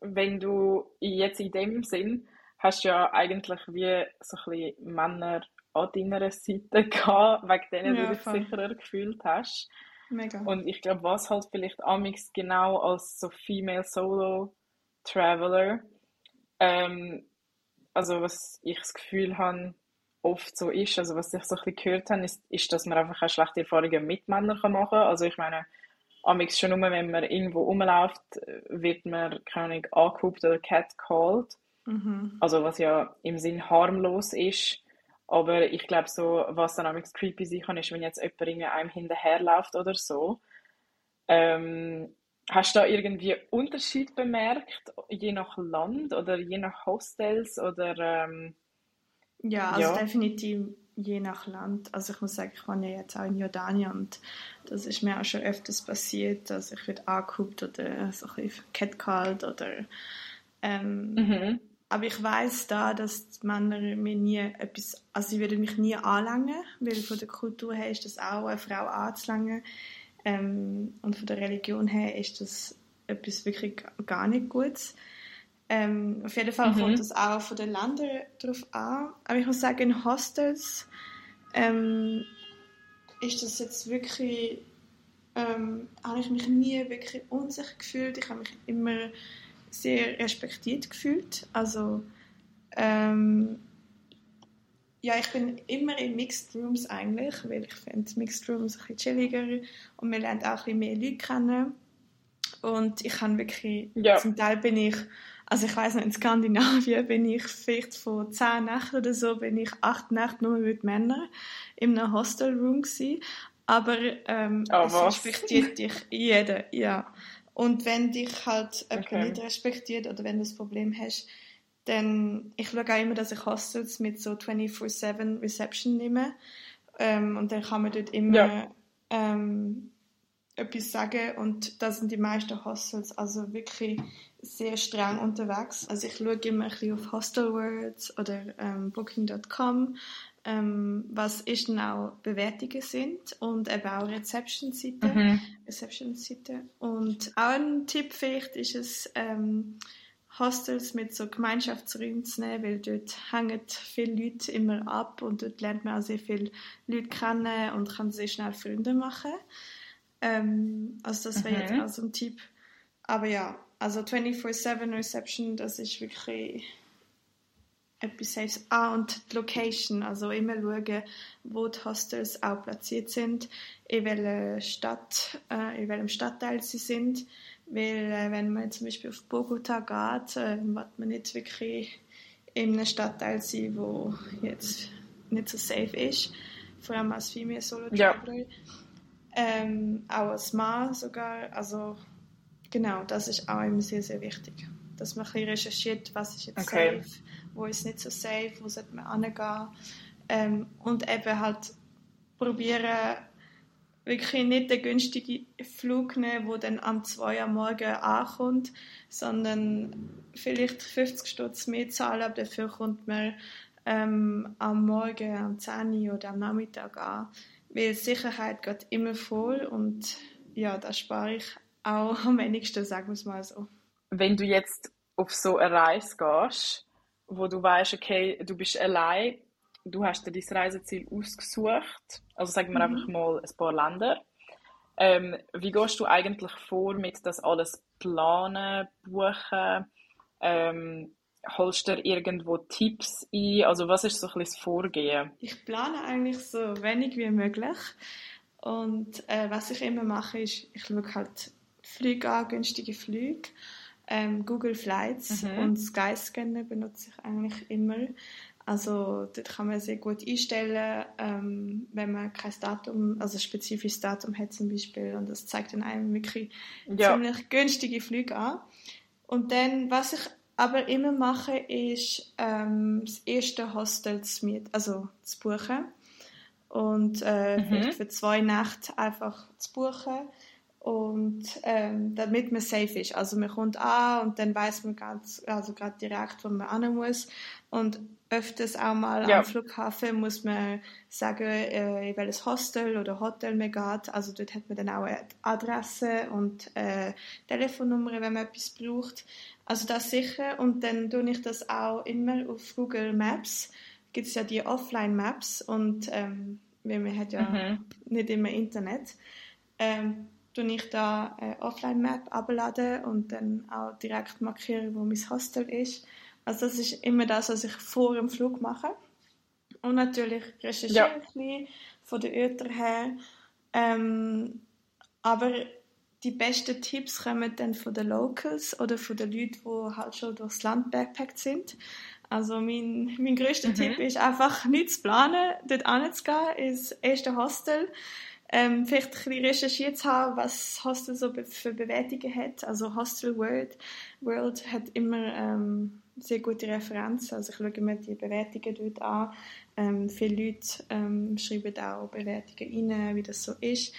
Wenn du jetzt in dem Sinn hast du ja eigentlich wie so ein bisschen Männer an deiner Seite gehabt, wegen denen Ja, du dich voll. sicherer gefühlt hast. Mega. Und ich glaube, was halt vielleicht amix genau als so Female Solo Traveler ähm, also was ich das Gefühl habe, oft so ist, also was ich so ein bisschen gehört habe, ist, ist dass man einfach auch schlechte Erfahrungen mit Männern machen kann. Also ich meine, amix schon nur, wenn man irgendwo rumläuft, wird man, keine Ahnung, angehupt oder catcalled. Mhm. Also was ja im Sinn harmlos ist. Aber ich glaube so, was dann amix creepy sein kann, ist, wenn jetzt jemand einem hinterherläuft oder so. Ähm, hast du da irgendwie Unterschied bemerkt, je nach Land oder je nach Hostels oder... Ähm, ja, also ja. definitiv je nach Land. Also ich muss sagen, ich wohne ja jetzt auch in Jordanien und das ist mir auch schon öfters passiert, dass ich wird angeguckt oder so ein bisschen catcalled oder ähm, mhm. Aber ich weiß da, dass die Männer mir nie etwas, also sie würden mich nie anlangen, weil von der Kultur her ist das auch eine Frau anzulangen ähm, und von der Religion her ist das etwas wirklich gar nicht Gutes. Ähm, auf jeden Fall mhm. kommt das auch von den Ländern drauf an. Aber ich muss sagen, in Hostels ähm, ist das jetzt wirklich, ähm, habe ich mich nie wirklich unsicher gefühlt. Ich habe mich immer sehr respektiert gefühlt. Also ähm, ja, ich bin immer in Mixed Rooms eigentlich, weil ich finde Mixed Rooms ein bisschen chilliger und man lernt auch ein bisschen mehr Leute kennen. Und ich kann wirklich, ja. zum Teil bin ich also ich weiß noch, in Skandinavien bin ich vielleicht von zehn Nächten oder so, bin ich acht Nächte nur mit Männern in einem Hostelroom gewesen. Aber ähm, oh, es respektiert dich jeder, ja. Und wenn dich halt jemand okay. nicht respektiert oder wenn du das Problem hast, dann ich schaue auch immer, dass ich Hostels mit so 24/7 Reception nehme ähm, und dann kann man dort immer ja. ähm, etwas sagen und da sind die meisten Hostels also wirklich sehr streng unterwegs. Also ich schaue immer ein bisschen auf Hostelwords oder ähm, Booking.com, ähm, was ist genau Bewertungen sind und eben auch Reception-Seiten. Mhm. Reception und auch ein Tipp vielleicht ist es, ähm, Hostels mit so Gemeinschaftsräumen zu nehmen, weil dort hängen viele Leute immer ab und dort lernt man auch sehr viele Leute kennen und kann sehr schnell Freunde machen. Ähm, also das wäre mhm. jetzt auch so ein Tipp. Aber ja, also 24-7 Reception, das ist wirklich etwas Saves. Ah, und die Location, also immer schauen, wo die Hostels auch platziert sind, in welcher Stadt, äh, in welchem Stadtteil sie sind. Weil, äh, wenn man zum Beispiel auf Bogota geht, äh, wird man nicht wirklich in einem Stadtteil sein, wo jetzt nicht so safe ist. Vor allem als Female Solo Traveler. Ja. Ähm, auch als Mann sogar. Also, genau, das ist auch immer sehr, sehr wichtig. Dass man ein bisschen recherchiert, was ist jetzt okay. safe, wo ist nicht so safe, wo sollte man hingehen. Ähm, und eben halt probieren, wirklich nicht den günstigen Flug nehmen, der dann am 2 am Morgen ankommt, sondern vielleicht 50 Stutz mehr zahlen, aber dafür kommt man ähm, am Morgen, am 10 oder am Nachmittag an weil Sicherheit geht immer voll und ja, da spare ich auch am wenigsten, sagen wir es mal so. Wenn du jetzt auf so eine Reise gehst, wo du weißt, okay, du bist allein, du hast dir dein Reiseziel ausgesucht, also sagen wir mhm. einfach mal ein paar Länder. Ähm, wie gehst du eigentlich vor mit das alles planen, buchen? Ähm, holst du irgendwo Tipps ein? Also was ist so ein bisschen das Vorgehen? Ich plane eigentlich so wenig wie möglich. Und äh, was ich immer mache, ist, ich schaue halt Flüge an, günstige Flüge. Ähm, Google Flights mhm. und Skyscanner benutze ich eigentlich immer. Also dort kann man sehr gut einstellen, ähm, wenn man kein Datum, also ein spezifisches Datum hat zum Beispiel und das zeigt dann einem wirklich ja. ziemlich günstige Flüge an. Und dann, was ich aber immer mache, ist ähm, das erste Hostel zu mieten, also zu buchen. Und äh, mhm. für zwei Nächte einfach zu buchen. Und ähm, damit man safe ist. Also man kommt an und dann weiß man ganz, also gerade direkt, wo man hin muss. Und öfters auch mal ja. am Flughafen muss man sagen, äh, in welches Hostel oder Hotel man geht. Also dort hat man dann auch eine Adresse und äh, Telefonnummer, wenn man etwas braucht. Also das sicher. Und dann tue ich das auch immer auf Google Maps. Gibt es ja die Offline Maps und ähm, man hat ja mhm. nicht immer Internet. Ähm, tue ich da eine Offline Map abladen und dann auch direkt markieren, wo mein Hostel ist. Also das ist immer das, was ich vor dem Flug mache. Und natürlich recherchiere ja. ich ein bisschen von den Örtern her. Ähm, aber die besten Tipps kommen dann von den Locals oder von den Leuten, die halt schon durchs Land backpackt sind. Also mein, mein größter mhm. Tipp ist einfach nichts zu planen, dort anzugehen, ins erste Hostel. Ähm, vielleicht ein bisschen recherchiert zu haben, was Hostel so für Bewertungen hat. Also Hostel World, World hat immer ähm, sehr gute Referenzen. Also ich schaue mir die Bewertungen dort an. Ähm, viele Leute ähm, schreiben auch Bewertungen rein, wie das so ist.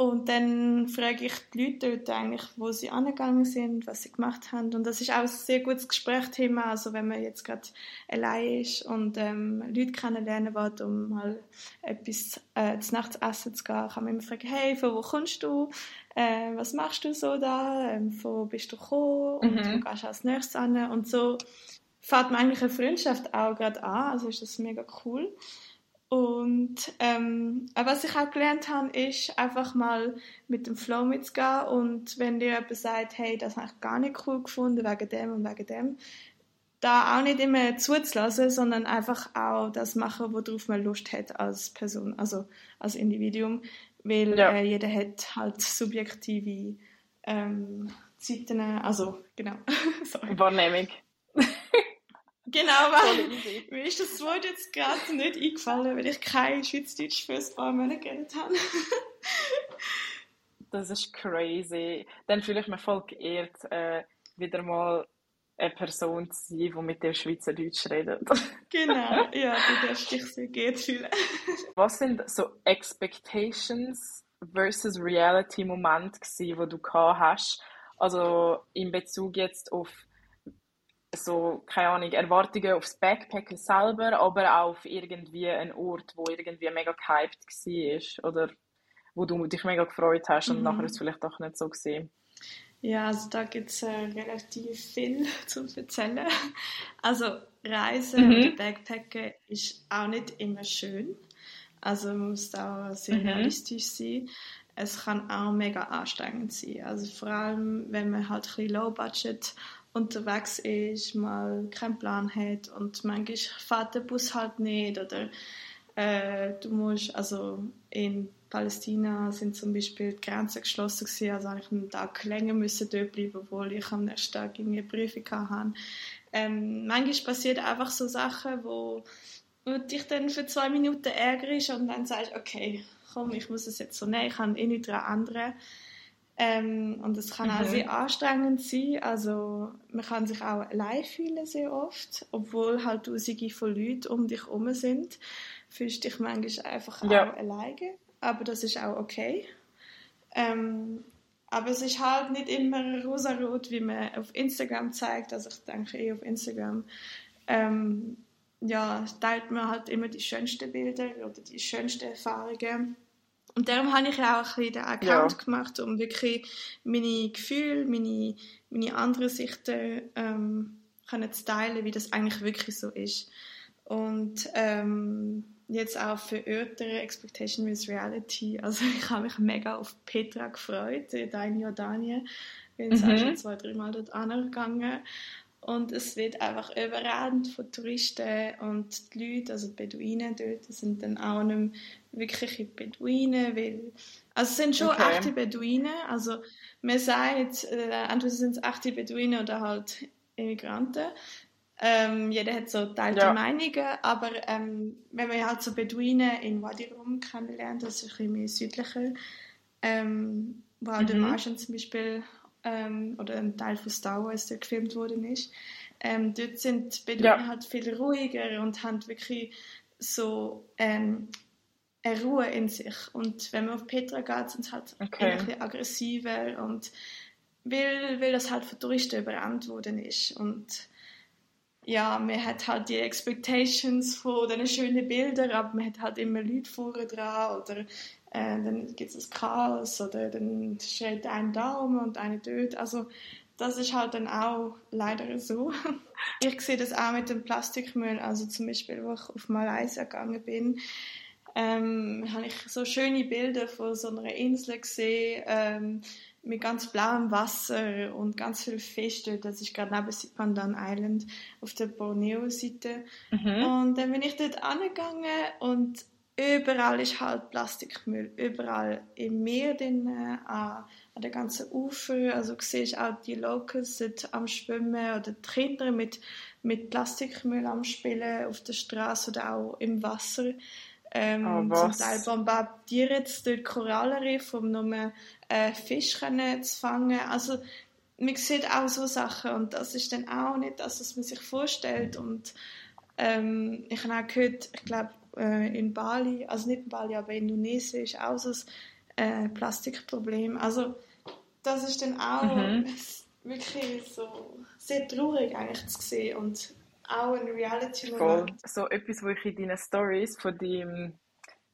Und dann frage ich die Leute dort eigentlich, wo sie angegangen sind, was sie gemacht haben. Und das ist auch ein sehr gutes Gesprächsthema. Also wenn man jetzt gerade allein ist und ähm, Leute kennenlernen will, um mal etwas äh, zu Nachts essen zu gehen, kann man immer fragen, hey, von wo kommst du? Äh, was machst du so da? Ähm, von wo bist du gekommen? Und mhm. wo gehst du als nächstes an? Und so fängt man eigentlich eine Freundschaft auch gerade an. Also ist das mega cool. Und ähm, was ich auch gelernt habe, ist einfach mal mit dem Flow mitzugehen und wenn dir jemand sagt, hey, das habe ich gar nicht cool gefunden, wegen dem und wegen dem, da auch nicht immer zuzulassen, sondern einfach auch das machen, worauf man Lust hat als Person, also als Individuum, weil ja. äh, jeder hat halt subjektive ähm, Zeiten, also genau. Wahrnehmung. Genau, weil mir ist das Wort jetzt gerade nicht eingefallen, weil ich kein Schweizdeutsch für ein paar Monate geredet habe. das ist crazy. Dann fühle ich mich voll geehrt, äh, wieder mal eine Person zu sein, die mit dem Schweizerdeutsch redet. genau, ja, du darfst dich sehr geehrt fühlen. Was sind so Expectations versus Reality-Momente, die du gehabt hast? Also in Bezug jetzt auf so, keine Ahnung, Erwartungen aufs Backpacken selber, aber auch auf irgendwie einen Ort, wo irgendwie mega gehypt war oder wo du dich mega gefreut hast und mhm. nachher ist es vielleicht auch nicht so gesehen. Ja, also da gibt es äh, relativ viel zu erzählen. Also Reisen mhm. oder Backpacken ist auch nicht immer schön. Also man muss da sehr mhm. realistisch sein. Es kann auch mega anstrengend sein. Also vor allem, wenn man halt ein bisschen low budget unterwegs ist, mal keinen Plan hat und manchmal fährt der Bus halt nicht oder äh, du musst, also in Palästina sind zum Beispiel die Grenzen geschlossen gewesen, also ich einen Tag länger müssen dort bleiben, obwohl ich am nächsten Tag eine Prüfung hatte. Ähm, manchmal passiert einfach so Sachen, wo du dich dann für zwei Minuten ärgerst und dann sagst, okay, komm, ich muss es jetzt so nehmen, ich kann eh nicht daran ändern. Ähm, und es kann mhm. auch sehr anstrengend sein. Also man kann sich auch allein fühlen sehr oft, obwohl halt tausende von Leuten um dich herum sind. Fühlst dich manchmal einfach ja. auch alleine. Aber das ist auch okay. Ähm, aber es ist halt nicht immer rosarot, wie man auf Instagram zeigt. Also ich denke eh auf Instagram ähm, ja, teilt man halt immer die schönsten Bilder oder die schönsten Erfahrungen. Und darum habe ich auch ein bisschen den Account ja. gemacht, um wirklich meine Gefühle, meine, meine anderen Sichten ähm, können zu teilen, wie das eigentlich wirklich so ist. Und ähm, jetzt auch für ältere Expectation with Reality. Also ich habe mich mega auf Petra gefreut, da in Jordanien. Ich bin mhm. auch schon zwei, drei Mal dort angegangen. Und es wird einfach überrannt von Touristen und die Leute, also die Beduinen dort, sind dann auch nicht wirkliche Beduinen, weil, also es sind schon okay. echte Beduinen, also man sagt, äh, entweder sind es echte Beduinen oder halt Immigranten. Ähm, jeder hat so teilte ja. Meinungen, aber ähm, wenn man halt so Beduinen in Wadi Rum kennenlernt, das ist ein bisschen mehr südlicher, ähm, wo auch mhm. der Martian zum Beispiel ähm, oder ein Teil von Star Wars, der gefilmt worden ist, ähm, dort sind Beduinen ja. halt viel ruhiger und haben wirklich so ähm, eine Ruhe in sich. Und wenn man auf Petra geht, sind sie halt okay. ein bisschen aggressiver und weil, weil das halt von Touristen überrannt worden ist. Und ja, man hat halt die Expectations von diesen schönen Bildern, aber man hat halt immer Leute vorne dran oder äh, dann gibt es Chaos oder dann schreit ein Daumen und einer dort. Also das ist halt dann auch leider so. Ich sehe das auch mit dem Plastikmüll. Also zum Beispiel, wo ich auf Malaysia gegangen bin, ähm, habe ich so schöne Bilder von so einer Insel gesehen ähm, mit ganz blauem Wasser und ganz viel Fisch dort. Das ist gerade neben Pandan Island auf der Borneo-Seite. Mhm. Und dann bin ich dort angegangen und überall ist halt Plastikmüll. Überall im Meer, drin, äh, an, an der ganzen Ufer. Also du siehst auch die Locals dort am Schwimmen oder die Kinder mit, mit Plastikmüll am Spielen auf der Straße oder auch im Wasser. Ähm, oh, zum Teil bombardieren sie dort Korallenriff, um nur äh, Fisch zu fangen. Also man sieht auch so Sachen und das ist dann auch nicht das, was man sich vorstellt. Und ähm, ich habe auch gehört, ich glaube äh, in Bali, also nicht in Bali, aber in Indonesien ist auch so ein äh, Plastikproblem. Also das ist dann auch mhm. wirklich so sehr traurig eigentlich zu sehen und auch ein Reality-Moment. So etwas, wo ich in deinen Stories von deinem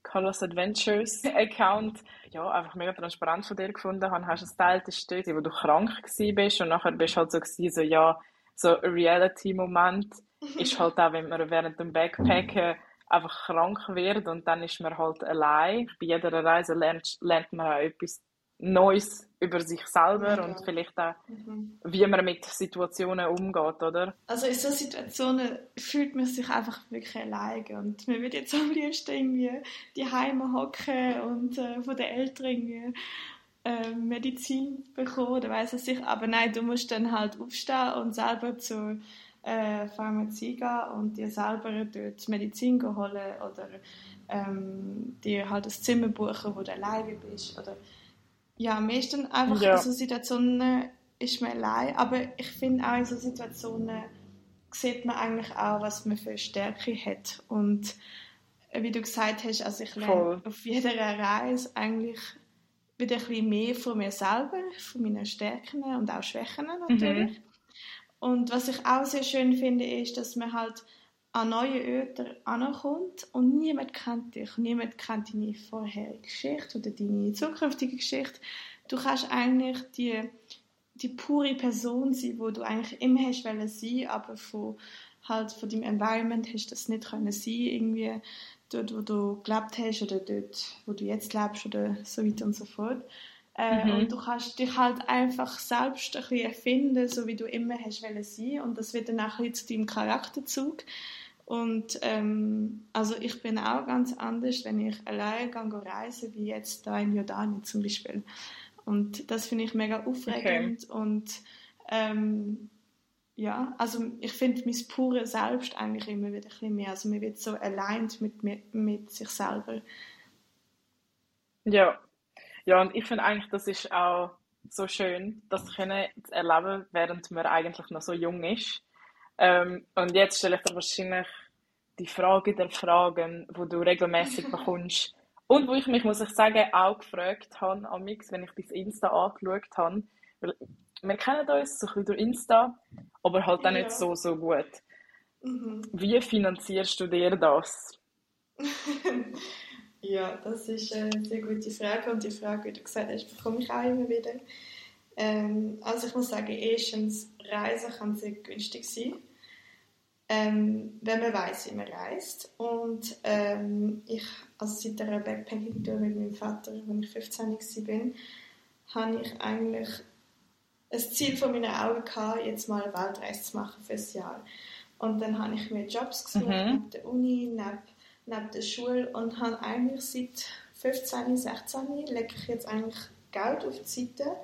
Carlos Adventures Account ja, einfach mega transparent von dir gefunden habe, hast du ein Teil Stelle, wo du krank bist und nachher bist du halt so gewesen, so ja, so ein Reality-Moment ist halt auch, wenn man während dem Backpacken einfach krank wird und dann ist man halt allein. Bei jeder Reise lernt, lernt man auch etwas Neues über sich selber und vielleicht auch, mhm. wie man mit Situationen umgeht, oder? Also in so Situationen fühlt man sich einfach wirklich alleine und man würde jetzt am liebsten irgendwie die Heime hocken und äh, von den Eltern irgendwie äh, Medizin bekommen oder weiss es sich, aber nein, du musst dann halt aufstehen und selber zur äh, Pharmazie gehen und dir selber dort Medizin holen oder ähm, dir halt ein Zimmer buchen, wo du alleine bist oder ja, meistens einfach ja. in so Situationen ist man allein, aber ich finde auch in so Situationen sieht man eigentlich auch, was man für Stärke hat und äh, wie du gesagt hast, also ich lerne auf jeder Reise eigentlich wieder ein bisschen mehr von mir selber, von meinen Stärken und auch Schwächen natürlich. Mhm. Und was ich auch sehr schön finde, ist, dass man halt an neue Orte ankommt und niemand kennt dich, niemand kennt deine vorherige Geschichte oder deine zukünftige Geschichte. Du kannst eigentlich die, die pure Person sein, wo du eigentlich immer hast wollen sein, aber von, halt von deinem Environment hast du das nicht können sein, irgendwie dort, wo du gelebt hast oder dort, wo du jetzt lebst oder so weiter und so fort. Äh, mhm. Und du kannst dich halt einfach selbst ein bisschen erfinden, so wie du immer hast wollen sein und das wird dann auch ein bisschen zu deinem Charakterzug. Und ähm, also ich bin auch ganz anders, wenn ich alleine gehe reisen, wie jetzt da in Jordanien zum Beispiel. Und das finde ich mega aufregend okay. und ähm, ja, also ich finde mein pure Selbst eigentlich immer wieder ein bisschen mehr. Also man wird so allein mit, mit, mit sich selber. Ja, ja und ich finde eigentlich, das ist auch so schön, das können zu erleben, während man eigentlich noch so jung ist. Ähm, und jetzt stelle ich dir wahrscheinlich die Frage der Fragen, wo du regelmäßig bekommst. Und wo ich mich, muss ich sagen, auch gefragt habe, am Mix, wenn ich dein Insta angeschaut habe. Weil wir kennen uns so ein bisschen durch Insta, aber halt auch ja. nicht so, so gut. Mhm. Wie finanzierst du dir das? ja, das ist eine sehr gute Frage und die Frage, wie du gesagt hast, bekomme ich auch immer wieder. Ähm, also ich muss sagen, erstens, Reisen kann sehr günstig sein ähm, wenn man weiß, wie man reist. Und ähm, ich, also seit der Backpacking-Tour mit meinem Vater, als ich 15 war, habe ich eigentlich ein Ziel von meinen Augen gehabt, jetzt mal eine Weltreise zu machen für ein Jahr. Und dann habe ich mir Jobs gesucht, mhm. neben der Uni, neben, neben der Schule und habe eigentlich seit 15, 16 lege ich jetzt eigentlich Geld auf die Seite.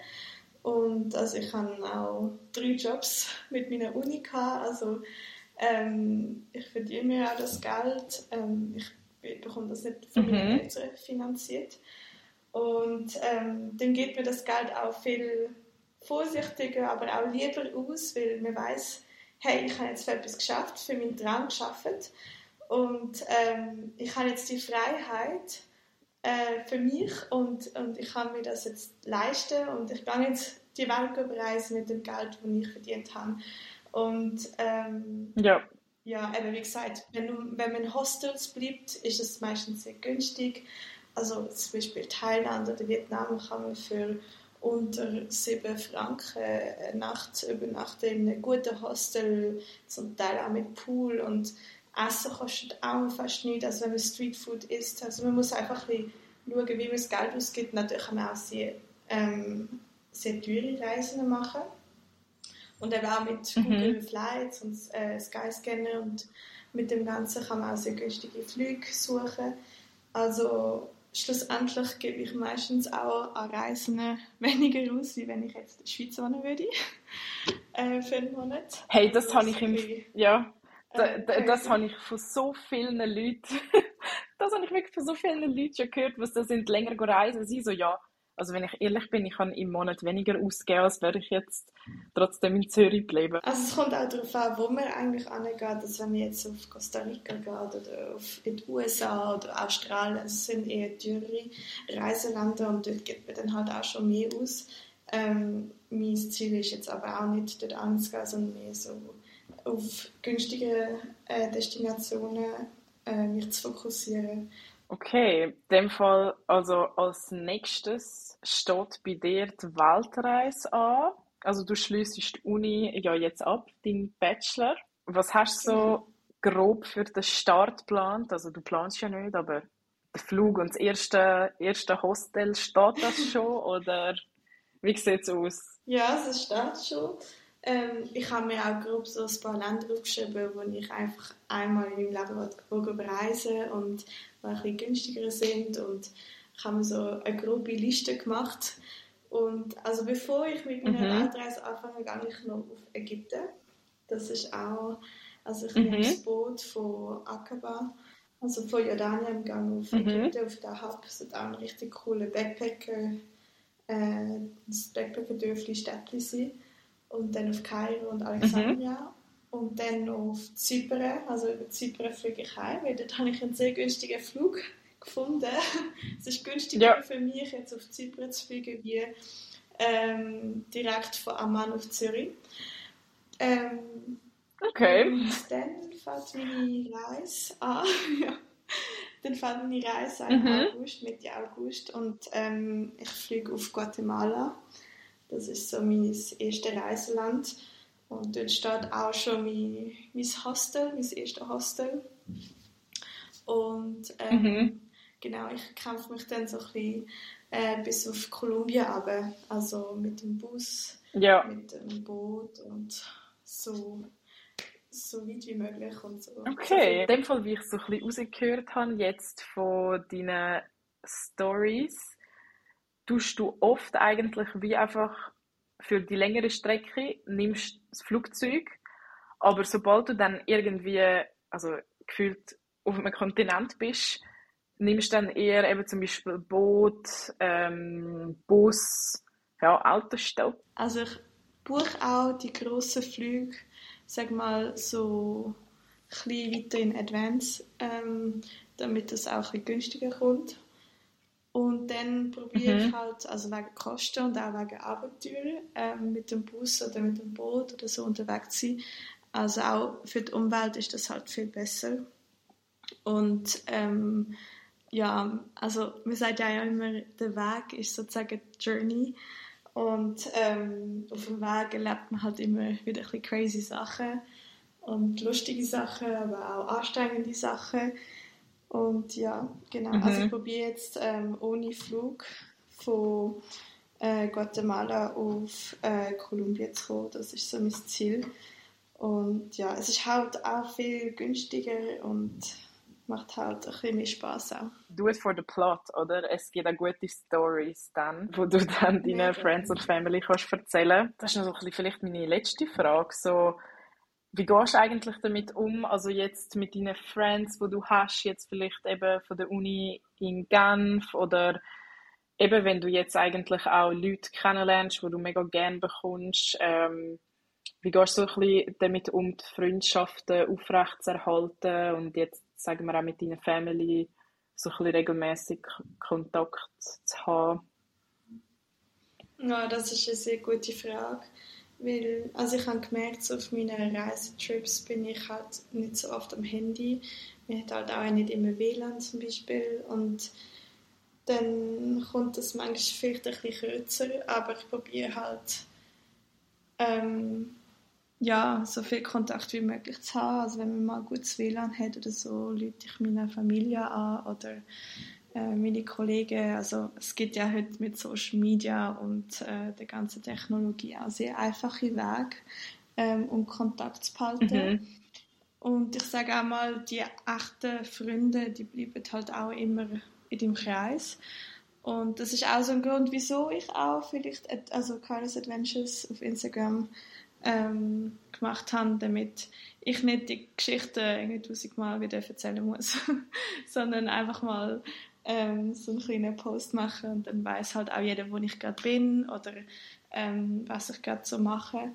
Und also ich habe auch drei Jobs mit meiner Uni gehabt, also ähm, ich verdiene mir auch das Geld. Ähm, ich bekomme das nicht von mhm. meinen Eltern finanziert. Und ähm, dann gibt mir das Geld auch viel vorsichtiger, aber auch lieber aus, weil man weiß, hey, ich habe jetzt für etwas geschafft, für meinen Traum geschafft. Und ähm, ich habe jetzt die Freiheit äh, für mich und, und ich kann mir das jetzt leisten und ich kann jetzt die Welt bereisen mit dem Geld, das ich verdient habe. Und ähm, ja. ja, eben wie gesagt, wenn, wenn man in Hostels bleibt, ist es meistens sehr günstig. Also zum Beispiel Thailand oder Vietnam kann man für unter 7 Franken eine Nacht übernachten in einem guten Hostel, zum Teil auch mit Pool und Essen kostet auch fast nichts, als wenn man Streetfood isst. Also man muss einfach ein schauen, wie man das Geld ausgibt. Natürlich kann man auch sehr ähm, sehr teure Reisen machen. Und eben auch mit mhm. Google Flights und äh, Skyscanner und mit dem Ganzen kann man auch sehr günstige Flüge suchen. Also schlussendlich gebe ich meistens auch an Reisen weniger aus, wie wenn ich jetzt in der Schweiz wohnen würde. äh, für einen Monat. Hey, das, das habe ich im... Ja, äh, da, das habe ich von so vielen Leuten... das habe ich wirklich von so vielen Leuten schon gehört, was das sind, länger reisen. Sie so, ja, also wenn ich ehrlich bin, ich kann im Monat weniger ausgeben, als wäre ich jetzt trotzdem in Zürich bleiben. Also es kommt auch darauf an, wo man eigentlich angeht. Also wenn man jetzt auf Costa Rica geht oder auf in die USA oder Australien, das sind eher teure Reiseländer und dort gibt man dann halt auch schon mehr aus. Ähm, mein Ziel ist jetzt aber auch nicht dort anzugehen, sondern mehr so auf günstige äh, Destinationen äh, mich zu fokussieren. Okay, in dem Fall, also als nächstes steht bei dir die Weltreise an. Also du schließt die Uni ja jetzt ab, deinen Bachelor. Was hast du so grob für den Start geplant? Also du planst ja nicht, aber der Flug und das erste, erste Hostel, steht das schon? oder wie sieht es aus? Ja, es steht schon. Ähm, ich habe mir auch grob so ein paar Länder aufgeschrieben, wo ich einfach einmal in meinem Leben reisen und die ein bisschen günstiger sind und ich habe mir so eine grobe Liste gemacht und also bevor ich mit meiner mhm. Weltreise anfange, gehe ich noch auf Ägypten. Das ist auch, also ich mhm. nehme das Boot von Aqaba, also von Jordanien Gang auf mhm. Ägypten, auf der Hub. Es ist auch ein richtig cooler Backpacker, äh, das Backpacker-Dörfli Städtli sein. Und dann auf Kairo und Alexandria. Mhm. Und dann auf Zypern, also über Zypern fliege ich heim, weil dort habe ich einen sehr günstigen Flug gefunden. es ist günstiger ja. für mich, jetzt auf Zypern zu fliegen, wie ähm, direkt von Amman auf Zürich. Ähm, okay. Und dann fängt meine Reise an. ja. Dann fängt meine Reise an mhm. August, Mitte August. Und ähm, ich fliege auf Guatemala. Das ist so mein erstes Reiseland. Und dort steht auch schon mein, mein Hostel, mein erstes Hostel. Und ähm, mhm. genau, ich kämpfe mich dann so ein bisschen äh, bis auf Kolumbien runter. Also mit dem Bus, ja. mit dem Boot und so, so weit wie möglich und so. Okay, in dem Fall, wie ich so ein bisschen rausgehört habe, jetzt von deinen Stories, tust du oft eigentlich wie einfach für die längere Strecke nimmst das Flugzeug, aber sobald du dann irgendwie, also gefühlt auf einem Kontinent bist, nimmst du dann eher eben zum Beispiel Boot, ähm, Bus, ja, Autostopp. Also ich buche auch die grossen Flüge, sag mal so ein bisschen weiter in Advance, ähm, damit es auch ein bisschen günstiger kommt. Und dann probiere mhm. ich halt, also wegen Kosten und auch wegen Abenteuer, ähm, mit dem Bus oder mit dem Boot oder so unterwegs zu sein. Also auch für die Umwelt ist das halt viel besser. Und ähm, ja, also man sagt ja immer, der Weg ist sozusagen die Journey. Und ähm, auf dem Weg erlebt man halt immer wieder ein bisschen crazy Sachen und lustige Sachen, aber auch anstrengende Sachen. Und ja, genau. Mhm. Also ich probiere jetzt ähm, ohne Flug von äh, Guatemala auf äh, Kolumbien zu kommen. Das ist so mein Ziel. Und ja, es ist halt auch viel günstiger und macht halt ein bisschen mehr Spaß auch. Do it for the plot, oder? Es gibt auch gute Stories dann, wo du dann deinen ja, Friends und Family kannst erzählen. Das ist noch ein bisschen vielleicht meine letzte Frage. So, wie gehst du eigentlich damit um? Also jetzt mit deinen Friends, wo du hast, jetzt vielleicht eben von der Uni in Genf oder eben wenn du jetzt eigentlich auch Leute kennenlernst, wo du mega gern bekommst, ähm, wie gehst du ein bisschen damit um, die Freundschaften aufrechtzuerhalten und jetzt, sagen wir auch mit deiner Family, so ein bisschen regelmäßig Kontakt zu haben? Ja, das ist eine sehr gute Frage. Weil, also ich habe gemerkt, so auf meinen Reisetrips bin ich halt nicht so oft am Handy. Man hat halt auch nicht immer WLAN zum Beispiel. Und dann kommt das manchmal vielleicht ein bisschen kürzer, aber ich probiere halt ähm, ja, so viel Kontakt wie möglich zu haben. Also wenn man mal gutes WLAN hat oder so, lüte ich meine Familie an oder äh, meine Kollegen. Also es gibt ja heute mit Social Media und äh, der ganzen Technologie auch sehr einfache Wege, ähm, um Kontakt zu halten. Mhm. Und ich sage auch mal, die echten Freunde, die bleiben halt auch immer in deinem Kreis. Und das ist auch so ein Grund, wieso ich auch vielleicht also Carlos Adventures auf Instagram ähm, gemacht habe, damit ich nicht die Geschichte irgendwie tausendmal wieder erzählen muss, sondern einfach mal ähm, so einen kleinen Post machen und dann weiß halt auch jeder, wo ich gerade bin oder ähm, was ich gerade so mache.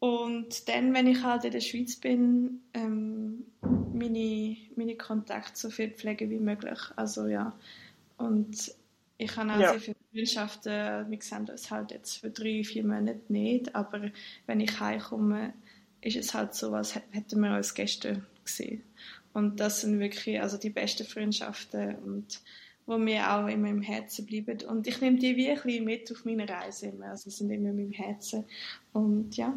Und dann, wenn ich halt in der Schweiz bin, ähm, meine, meine Kontakte so viel pflegen wie möglich. Also ja, und ich habe auch ja. sehr viele Freundschaften. Wir sehen uns halt jetzt für drei, vier Monate nicht. Aber wenn ich heimkomme, ist es halt so, als hätten wir uns gestern gesehen. Und das sind wirklich also die besten Freundschaften und wo mir auch immer im Herzen bleiben. Und ich nehme die wie ein bisschen mit auf meine Reise immer. Also sind immer in meinem Herzen. Und ja.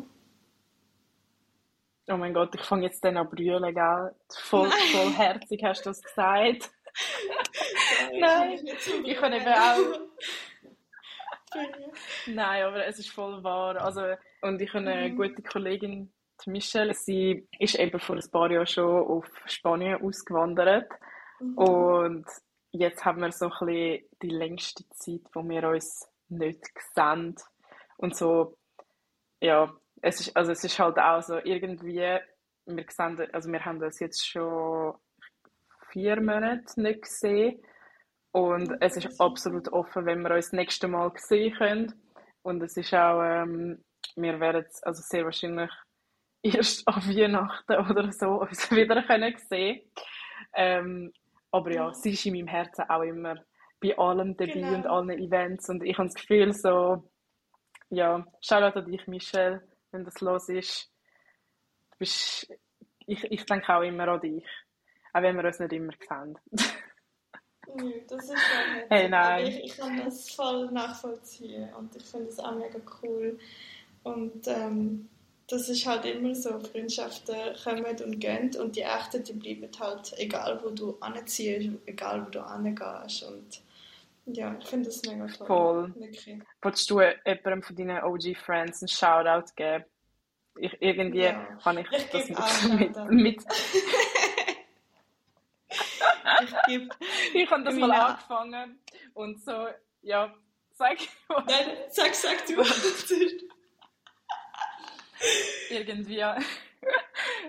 Oh mein Gott, ich fange jetzt dann an brüllen, gell? Voll, voll herzig hast du das gesagt. Nein, ich kann eben auch. Nein, aber es ist voll wahr. Also, und ich habe eine mhm. gute Kollegin, Michelle, sie ist eben vor ein paar Jahren schon auf Spanien ausgewandert. Mhm. Und jetzt haben wir so ein bisschen die längste Zeit, wo wir uns nicht sehen. Und so, ja, es ist, also es ist halt auch so irgendwie, wir sehen, also wir haben das jetzt schon vier Monate nicht gesehen. Und es ist absolut offen, wenn wir uns das nächste Mal sehen können. Und es ist auch, ähm, wir werden also sehr wahrscheinlich erst an Weihnachten oder so uns wieder können sehen ähm, Aber ja, sie ist in meinem Herzen auch immer bei allem dabei genau. und allen Events. Und ich habe das Gefühl, so, ja, Shoutout an dich, Michelle, wenn das los ist. Du bist, ich, ich denke auch immer an dich. Auch wenn wir uns nicht immer sehen. Nö, das ist ja nicht. Hey, nein. ich, ich kann das voll nachvollziehen und ich finde es auch mega cool. Und ähm, das ist halt immer so, Freundschaften kommen und gehen und die echten, die bleiben halt, egal wo du anziehst, egal wo du angehst und ja, ich finde das mega toll. Voll. Wirklich. Wolltest du jemandem von deinen OG-Friends einen Shoutout geben? Ich, irgendwie ja. habe ich, ich das mit, mit, mit ich gebe. Ich habe das mal angefangen und so, ja, sag. Nein, sag, sag du. irgendwie.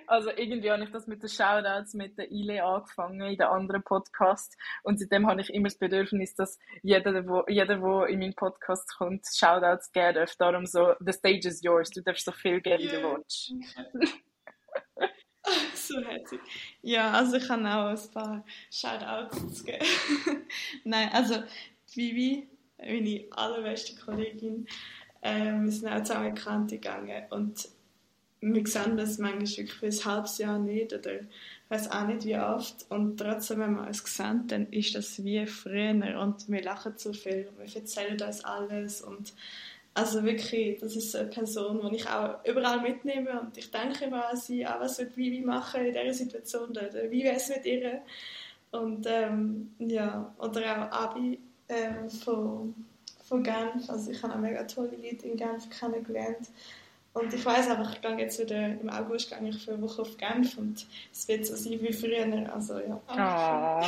Also irgendwie habe ich das mit den Shoutouts mit der Ile angefangen in den anderen Podcasts und seitdem habe ich immer das Bedürfnis, dass jeder, der jeder, wo in meinen Podcast kommt, Shoutouts geben darf. Darum so, the stage is yours. Du darfst so viel geben, wie du willst. so herzig. Ja, also ich kann auch ein paar Shoutouts geben. Nein, also Vivi, meine allerbeste Kollegin, äh, wir sind auch zusammen Kante gegangen und wir sehen das manchmal wirklich für ein halbes Jahr nicht oder ich weiß auch nicht wie oft. Und trotzdem, wenn wir uns sehen, dann ist das wie früher und wir lachen so viel und wir erzählen uns alles und also wirklich, das ist eine Person, die ich auch überall mitnehme und ich denke immer an sie, auch was wird Vivi machen in dieser Situation oder wie wäre es mit ihr. Und ähm, ja, oder auch Abi äh, von, von Genf, also ich habe auch mega tolle Leute in Genf kennengelernt und ich weiß einfach, ich gehe jetzt wieder, im August gehe ich für eine Woche auf Genf und es wird so sein wie früher, also ja. Oh,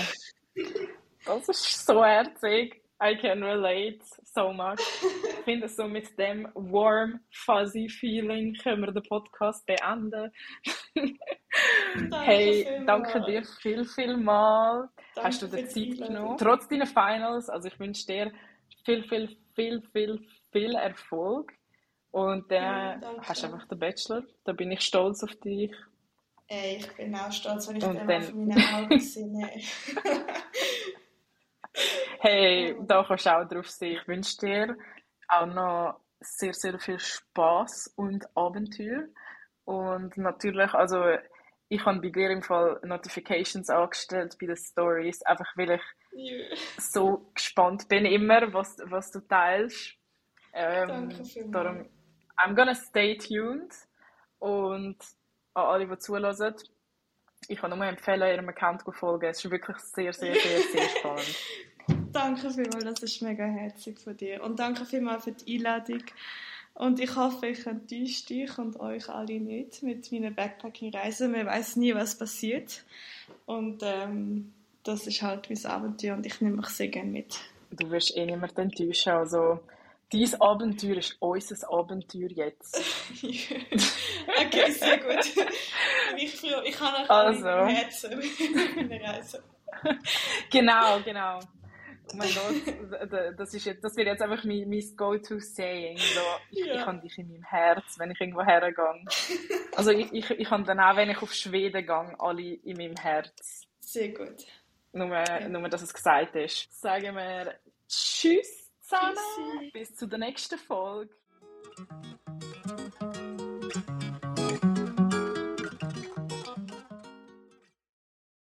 das ist so herzig. I can relate so much. Ich finde, so mit dem warm, fuzzy Feeling können wir den Podcast beenden. hey, danke dir viel, viel mal. Danke Hast du dir Zeit genommen? Trotz deiner Finals, also ich wünsche dir viel, viel, viel, viel, viel Erfolg. Und dann ja, hast du einfach den Bachelor. Da bin ich stolz auf dich. Ey, ich bin auch stolz, wenn ich Und dann auf meine Augen sehe. Hey, da kannst du auch drauf sehen. Ich wünsche dir auch noch sehr, sehr viel Spaß und Abenteuer. Und natürlich, also ich habe bei dir im Fall Notifications angestellt bei den Stories, einfach weil ich yeah. so gespannt bin immer, was, was du teilst. Ähm, Danke vielmals. Darum, I'm gonna stay tuned und an alle, die zulassen, ich kann nur empfehlen, ihrem Account zu folgen. Es ist wirklich sehr, sehr, sehr, sehr spannend. danke vielmals, das ist mega herzig von dir. Und danke vielmals für die Einladung. Und ich hoffe, ich enttäusche dich und euch alle nicht mit meiner Backpacking-Reise. Man weiß nie, was passiert. Und ähm, das ist halt mein Abenteuer und ich nehme mich sehr gerne mit. Du wirst eh niemand enttäuschen. Also, dein Abenteuer ist unser Abenteuer jetzt. okay, sehr gut. Ich, ich habe noch also. Herzen mit meiner Reise. genau, genau. Oh mein Gott, das, ist jetzt, das wird jetzt einfach mein, mein Go-To-Saying. So, ich, ja. ich habe dich in meinem Herz, wenn ich irgendwo hergehe. Also ich, ich, ich habe dann auch, wenn ich auf Schweden gehe, alle in meinem Herz. Sehr gut. Nur, ja. nur dass es gesagt ist. Sagen wir Tschüss zusammen. Tschüssi. Bis zur nächsten Folge.